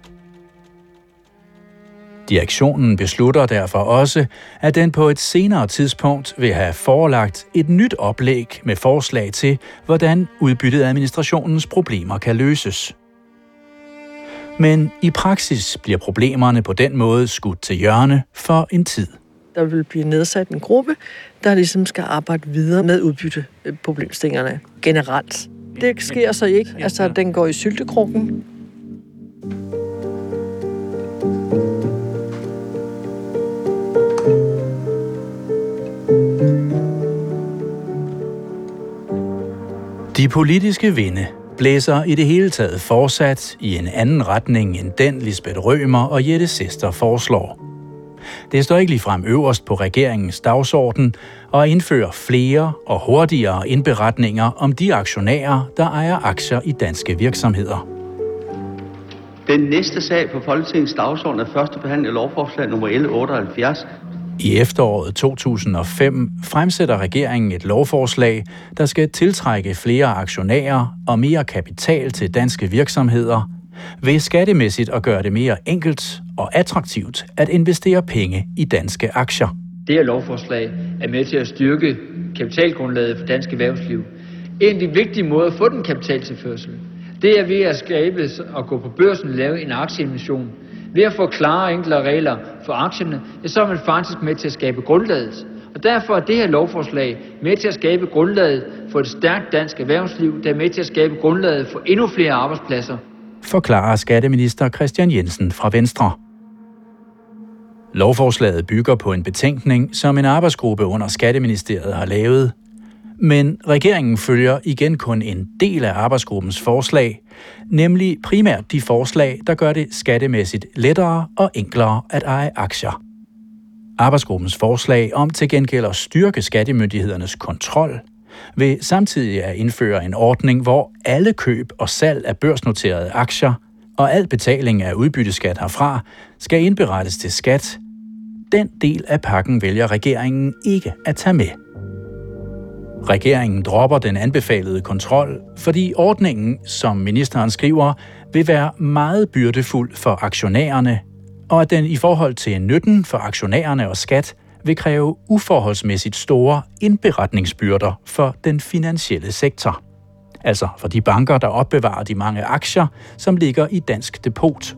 B: Direktionen beslutter derfor også, at den på et senere tidspunkt vil have forelagt et nyt oplæg med forslag til, hvordan udbyttet administrationens problemer kan løses. Men i praksis bliver problemerne på den måde skudt til hjørne for en tid.
D: Der vil blive nedsat en gruppe, der ligesom skal arbejde videre med udbytteproblemstillingerne generelt. Det sker så ikke. Altså, den går i syltekrukken.
B: De politiske vinde blæser i det hele taget fortsat i en anden retning end den Lisbeth Rømer og Jette Sester foreslår. Det står ikke ligefrem øverst på regeringens dagsorden og indføre flere og hurtigere indberetninger om de aktionærer, der ejer aktier i danske virksomheder.
H: Den næste sag på Folketingets dagsorden er første behandling af lovforslag nummer L78,
B: i efteråret 2005 fremsætter regeringen et lovforslag, der skal tiltrække flere aktionærer og mere kapital til danske virksomheder, ved skattemæssigt at gøre det mere enkelt og attraktivt at investere penge i danske aktier.
M: Det her lovforslag er med til at styrke kapitalgrundlaget for dansk erhvervsliv. En af de vigtige måder at få den kapitaltilførsel, det er ved at skabe og gå på børsen og lave en aktieemission, ved at få klare og regler for aktierne, ja, så er man faktisk med til at skabe grundlaget. Og derfor er det her lovforslag med til at skabe grundlaget for et stærkt dansk erhvervsliv, der er med til at skabe grundlaget for endnu flere arbejdspladser.
B: Forklarer skatteminister Christian Jensen fra Venstre. Lovforslaget bygger på en betænkning, som en arbejdsgruppe under Skatteministeriet har lavet, men regeringen følger igen kun en del af arbejdsgruppens forslag, nemlig primært de forslag, der gør det skattemæssigt lettere og enklere at eje aktier. Arbejdsgruppens forslag om til gengæld at styrke skattemyndighedernes kontrol vil samtidig at indføre en ordning, hvor alle køb og salg af børsnoterede aktier og al betaling af udbytteskat herfra skal indberettes til skat. Den del af pakken vælger regeringen ikke at tage med. Regeringen dropper den anbefalede kontrol, fordi ordningen, som ministeren skriver, vil være meget byrdefuld for aktionærerne, og at den i forhold til nytten for aktionærerne og skat vil kræve uforholdsmæssigt store indberetningsbyrder for den finansielle sektor. Altså for de banker, der opbevarer de mange aktier, som ligger i dansk depot.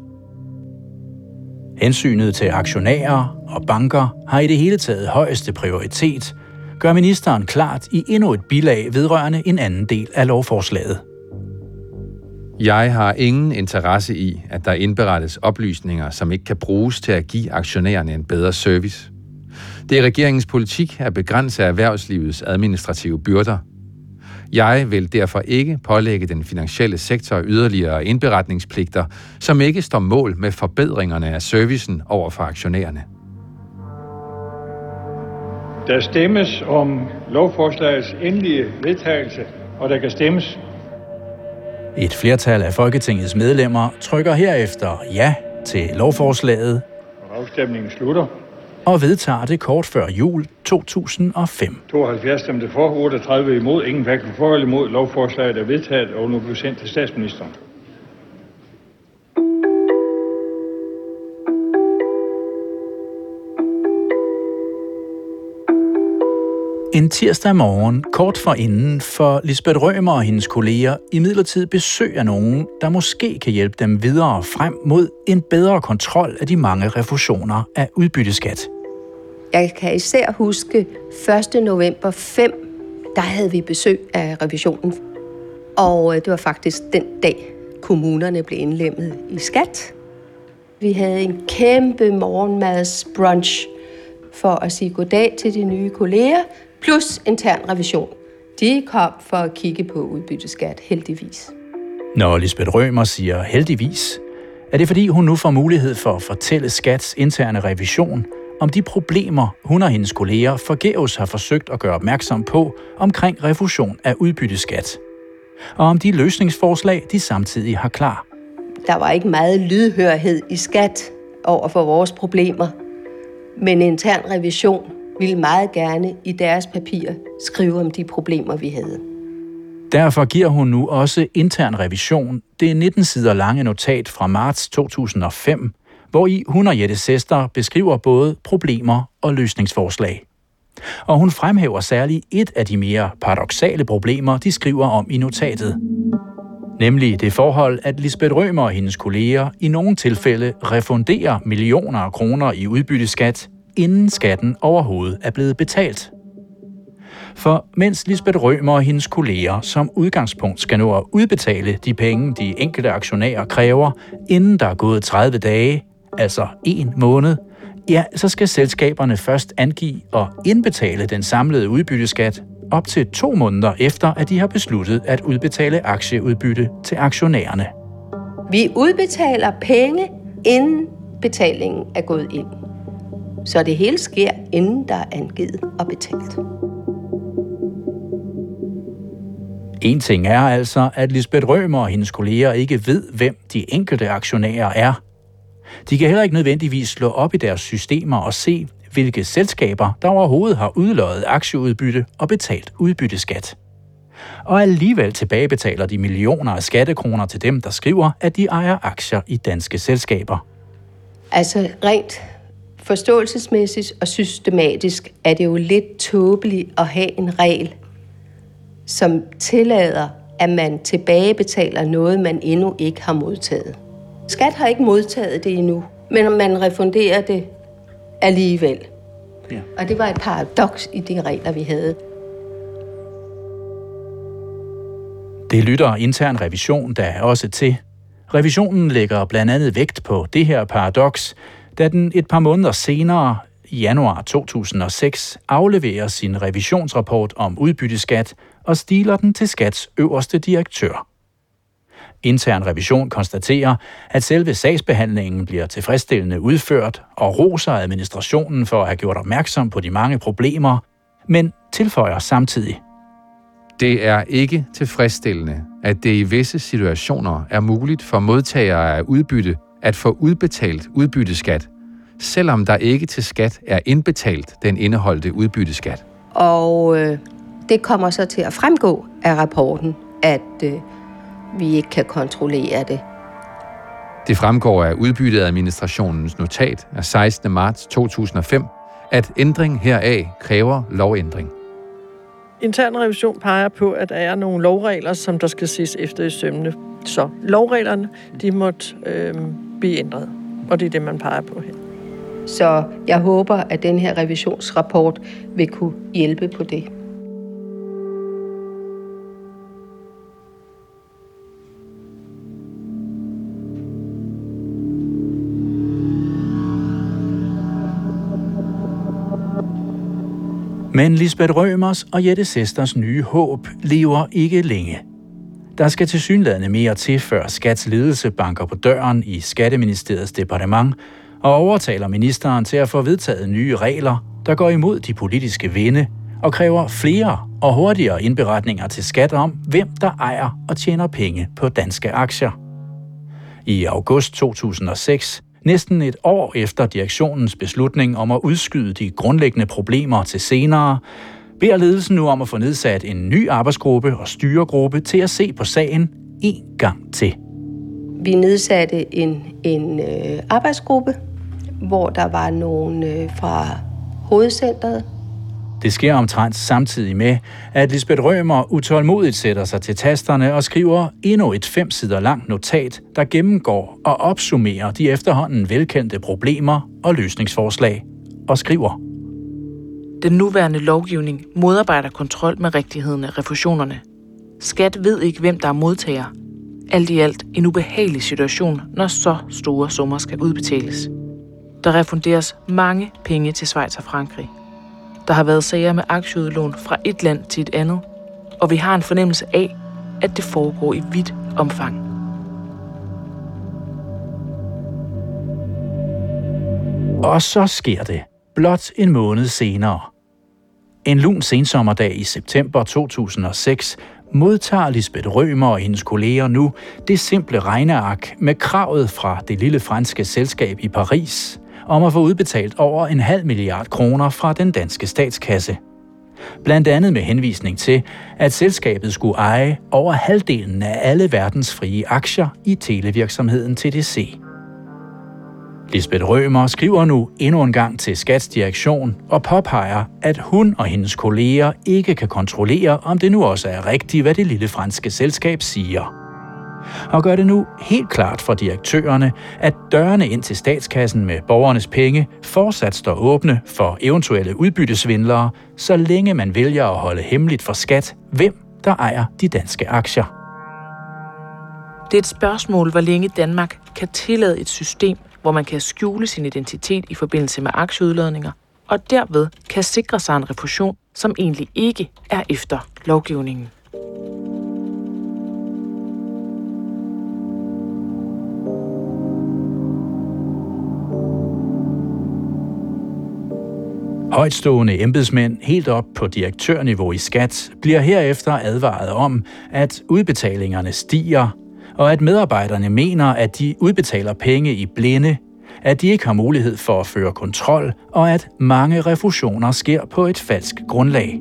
B: Hensynet til aktionærer og banker har i det hele taget højeste prioritet, gør ministeren klart i endnu et bilag vedrørende en anden del af lovforslaget.
A: Jeg har ingen interesse i, at der indberettes oplysninger, som ikke kan bruges til at give aktionærerne en bedre service. Det er regeringens politik at begrænse erhvervslivets administrative byrder. Jeg vil derfor ikke pålægge den finansielle sektor yderligere indberetningspligter, som ikke står mål med forbedringerne af servicen over for aktionærerne.
L: Der stemmes om lovforslagets endelige vedtagelse, og der kan stemmes.
B: Et flertal af Folketingets medlemmer trykker herefter ja til lovforslaget.
L: Afstemningen slutter.
B: Og vedtager det kort før jul 2005.
L: 72 stemte for, 38 imod, ingen hverken for eller imod. Lovforslaget er vedtaget og nu bliver sendt til statsministeren.
B: En tirsdag morgen, kort for inden, får Lisbeth Rømer og hendes kolleger imidlertid besøg af nogen, der måske kan hjælpe dem videre frem mod en bedre kontrol af de mange refusioner af udbytteskat.
C: Jeg kan især huske 1. november 5, der havde vi besøg af revisionen. Og øh, det var faktisk den dag, kommunerne blev indlemmet i skat. Vi havde en kæmpe morgenmadsbrunch for at sige goddag til de nye kolleger, plus intern revision. De kom for at kigge på udbytteskat, heldigvis.
B: Når Lisbeth Rømer siger heldigvis, er det fordi hun nu får mulighed for at fortælle Skats interne revision om de problemer, hun og hendes kolleger forgæves har forsøgt at gøre opmærksom på omkring refusion af udbytteskat. Og om de løsningsforslag, de samtidig har klar.
C: Der var ikke meget lydhørhed i skat over for vores problemer, men intern revision ville meget gerne i deres papirer skrive om de problemer, vi havde.
B: Derfor giver hun nu også intern revision det 19 sider lange notat fra marts 2005, hvor i hun og Jette Sester beskriver både problemer og løsningsforslag. Og hun fremhæver særligt et af de mere paradoxale problemer, de skriver om i notatet. Nemlig det forhold, at Lisbeth Rømer og hendes kolleger i nogle tilfælde refunderer millioner af kroner i udbytteskat, inden skatten overhovedet er blevet betalt. For mens Lisbeth Rømer og hendes kolleger som udgangspunkt skal nå at udbetale de penge, de enkelte aktionærer kræver, inden der er gået 30 dage, altså en måned, ja, så skal selskaberne først angive og indbetale den samlede udbytteskat op til to måneder efter, at de har besluttet at udbetale aktieudbytte til aktionærerne.
C: Vi udbetaler penge, inden betalingen er gået ind. Så det hele sker, inden der er angivet og betalt.
B: En ting er altså, at Lisbeth Rømer og hendes kolleger ikke ved, hvem de enkelte aktionærer er. De kan heller ikke nødvendigvis slå op i deres systemer og se, hvilke selskaber, der overhovedet har udløjet aktieudbytte og betalt udbytteskat. Og alligevel tilbagebetaler de millioner af skattekroner til dem, der skriver, at de ejer aktier i danske selskaber.
C: Altså rent forståelsesmæssigt og systematisk er det jo lidt tåbeligt at have en regel, som tillader, at man tilbagebetaler noget, man endnu ikke har modtaget. Skat har ikke modtaget det endnu, men man refunderer det alligevel. Ja. Og det var et paradoks i de regler, vi havde.
B: Det lytter intern revision der også til. Revisionen lægger blandt andet vægt på det her paradoks, da den et par måneder senere, i januar 2006, afleverer sin revisionsrapport om udbytteskat og stiler den til Skats øverste direktør. Intern revision konstaterer, at selve sagsbehandlingen bliver tilfredsstillende udført og roser administrationen for at have gjort opmærksom på de mange problemer, men tilføjer samtidig.
A: Det er ikke tilfredsstillende, at det i visse situationer er muligt for modtagere af udbytte at få udbetalt udbytteskat, selvom der ikke til skat er indbetalt den indeholdte udbytteskat.
C: Og øh, det kommer så til at fremgå af rapporten, at øh, vi ikke kan kontrollere det.
A: Det fremgår af udbytteadministrationens notat af 16. marts 2005, at ændring heraf kræver lovændring.
D: Intern revision peger på, at der er nogle lovregler, som der skal ses efter i sømne. Så lovreglerne, de måtte øh, blive ændret, og det er det, man peger på her.
C: Så jeg håber, at den her revisionsrapport vil kunne hjælpe på det.
B: Men Lisbeth Rømers og Jette Sesters nye håb lever ikke længe. Der skal til synlædende mere til, før Skats ledelse banker på døren i Skatteministeriets departement og overtaler ministeren til at få vedtaget nye regler der går imod de politiske vinde og kræver flere og hurtigere indberetninger til skat om, hvem der ejer og tjener penge på danske aktier. I august 2006, næsten et år efter direktionens beslutning om at udskyde de grundlæggende problemer til senere, beder ledelsen nu om at få nedsat en ny arbejdsgruppe og styregruppe til at se på sagen en gang til.
C: Vi nedsatte en, en øh, arbejdsgruppe, hvor der var nogen øh, fra hovedcentret.
B: Det sker omtrent samtidig med, at Lisbeth Rømer utålmodigt sætter sig til tasterne og skriver endnu et fem sider langt notat, der gennemgår og opsummerer de efterhånden velkendte problemer og løsningsforslag, og skriver
E: Den nuværende lovgivning modarbejder kontrol med rigtigheden af refusionerne. Skat ved ikke, hvem der er modtager. Alt i alt en ubehagelig situation, når så store summer skal udbetales. Der refunderes mange penge til Schweiz og Frankrig. Der har været sager med aktieudlån fra et land til et andet, og vi har en fornemmelse af, at det foregår i vidt omfang.
B: Og så sker det, blot en måned senere. En lun sensommerdag i september 2006 modtager Lisbeth Rømer og hendes kolleger nu det simple regneark med kravet fra det lille franske selskab i Paris om at få udbetalt over en halv milliard kroner fra den danske statskasse. Blandt andet med henvisning til, at selskabet skulle eje over halvdelen af alle verdens frie aktier i televirksomheden TDC. Lisbeth Rømer skriver nu endnu en gang til Skatsdirektion og påpeger, at hun og hendes kolleger ikke kan kontrollere, om det nu også er rigtigt, hvad det lille franske selskab siger. Og gør det nu helt klart for direktørerne, at dørene ind til statskassen med borgernes penge fortsat står åbne for eventuelle udbyttesvindlere, så længe man vælger at holde hemmeligt for skat, hvem der ejer de danske aktier.
E: Det er et spørgsmål, hvor længe Danmark kan tillade et system, hvor man kan skjule sin identitet i forbindelse med aktieudladninger, og derved kan sikre sig en refusion, som egentlig ikke er efter lovgivningen.
B: Højtstående embedsmænd helt op på direktørniveau i skat bliver herefter advaret om, at udbetalingerne stiger, og at medarbejderne mener, at de udbetaler penge i blinde, at de ikke har mulighed for at føre kontrol, og at mange refusioner sker på et falsk grundlag.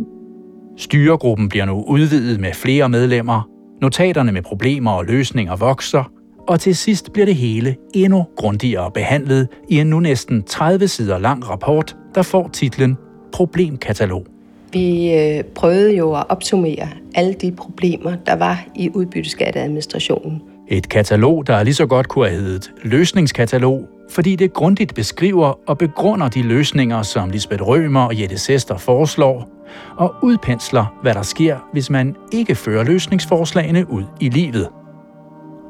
B: Styregruppen bliver nu udvidet med flere medlemmer, notaterne med problemer og løsninger vokser, og til sidst bliver det hele endnu grundigere behandlet i en nu næsten 30 sider lang rapport, der får titlen Problemkatalog.
C: Vi øh, prøvede jo at opsummere alle de problemer, der var i udbytteskatteadministrationen.
B: Et katalog, der lige så godt kunne have heddet løsningskatalog, fordi det grundigt beskriver og begrunder de løsninger, som Lisbeth Rømer og Jette Sester foreslår, og udpensler, hvad der sker, hvis man ikke fører løsningsforslagene ud i livet.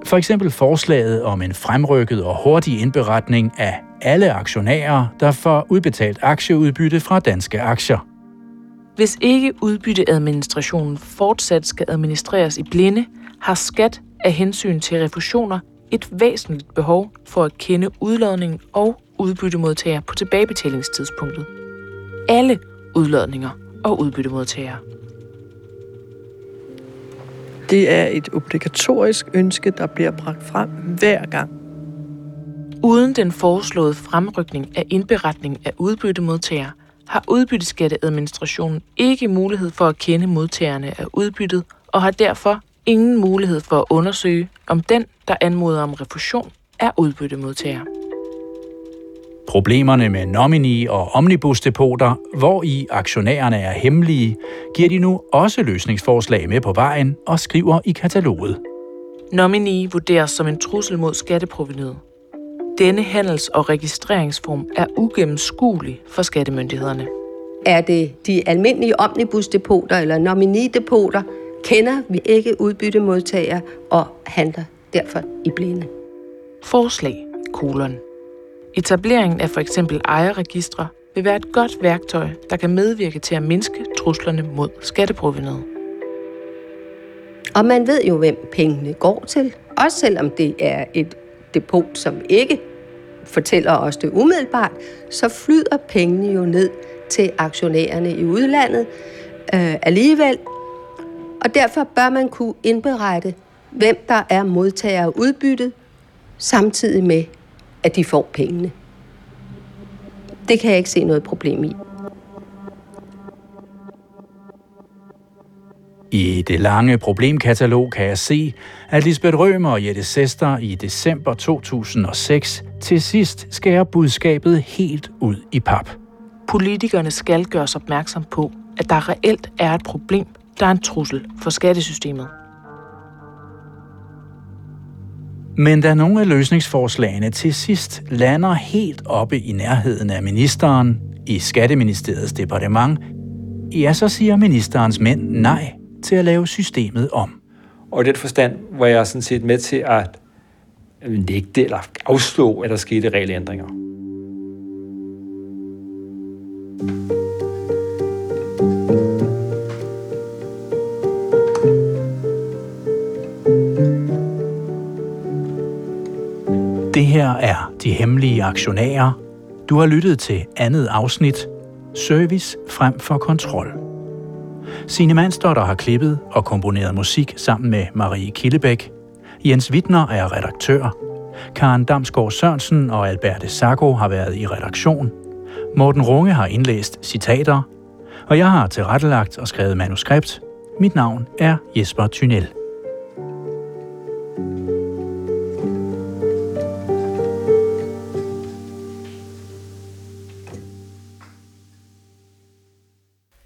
B: For eksempel forslaget om en fremrykket og hurtig indberetning af alle aktionærer, der får udbetalt aktieudbytte fra danske aktier.
E: Hvis ikke udbytteadministrationen fortsat skal administreres i blinde, har skat af hensyn til refusioner et væsentligt behov for at kende udladningen og udbyttemodtager på tilbagebetalingstidspunktet. Alle udladninger og udbyttemodtagere.
D: Det er et obligatorisk ønske, der bliver bragt frem hver gang.
E: Uden den foreslåede fremrykning af indberetning af udbyttemodtagere, har udbytteskatteadministrationen ikke mulighed for at kende modtagerne af udbyttet, og har derfor ingen mulighed for at undersøge, om den, der anmoder om refusion, er udbyttemodtager.
B: Problemerne med nomini- og omnibusdepoter, hvor i aktionærerne er hemmelige, giver de nu også løsningsforslag med på vejen og skriver i kataloget.
E: Nomini vurderes som en trussel mod skatteprovenyet. Denne handels- og registreringsform er ugennemskuelig for skattemyndighederne.
C: Er det de almindelige omnibusdepoter eller nominidepoter, kender vi ikke udbyttemodtagere og handler derfor i blinde.
E: Forslag, kolon. Etableringen af for eksempel ejerregistre vil være et godt værktøj, der kan medvirke til at mindske truslerne mod skatteprovenet.
C: Og man ved jo, hvem pengene går til, også selvom det er et depot, som ikke fortæller os det umiddelbart, så flyder pengene jo ned til aktionærerne i udlandet øh, alligevel. Og derfor bør man kunne indberette, hvem der er modtager af udbyttet, samtidig med, at de får pengene. Det kan jeg ikke se noget problem i.
B: I det lange problemkatalog kan jeg se, at Lisbeth Rømer og Jette Sester i december 2006 til sidst skærer budskabet helt ud i pap.
E: Politikerne skal gøres opmærksom på, at der reelt er et problem, der er en trussel for skattesystemet.
B: Men da nogle af løsningsforslagene til sidst lander helt oppe i nærheden af ministeren i Skatteministeriets departement, ja, så siger ministerens mænd nej til at lave systemet om.
N: Og i den forstand var jeg sådan set med til at øh, nægte eller afslå, at der skete regelændringer.
B: Det her er De Hemmelige Aktionærer. Du har lyttet til andet afsnit, Service frem for kontrol. Signe Manstotter har klippet og komponeret musik sammen med Marie Killebæk. Jens Wittner er redaktør. Karen Damsgaard Sørensen og Alberte Sacco har været i redaktion. Morten Runge har indlæst citater. Og jeg har tilrettelagt og skrevet manuskript. Mit navn er Jesper Thynel.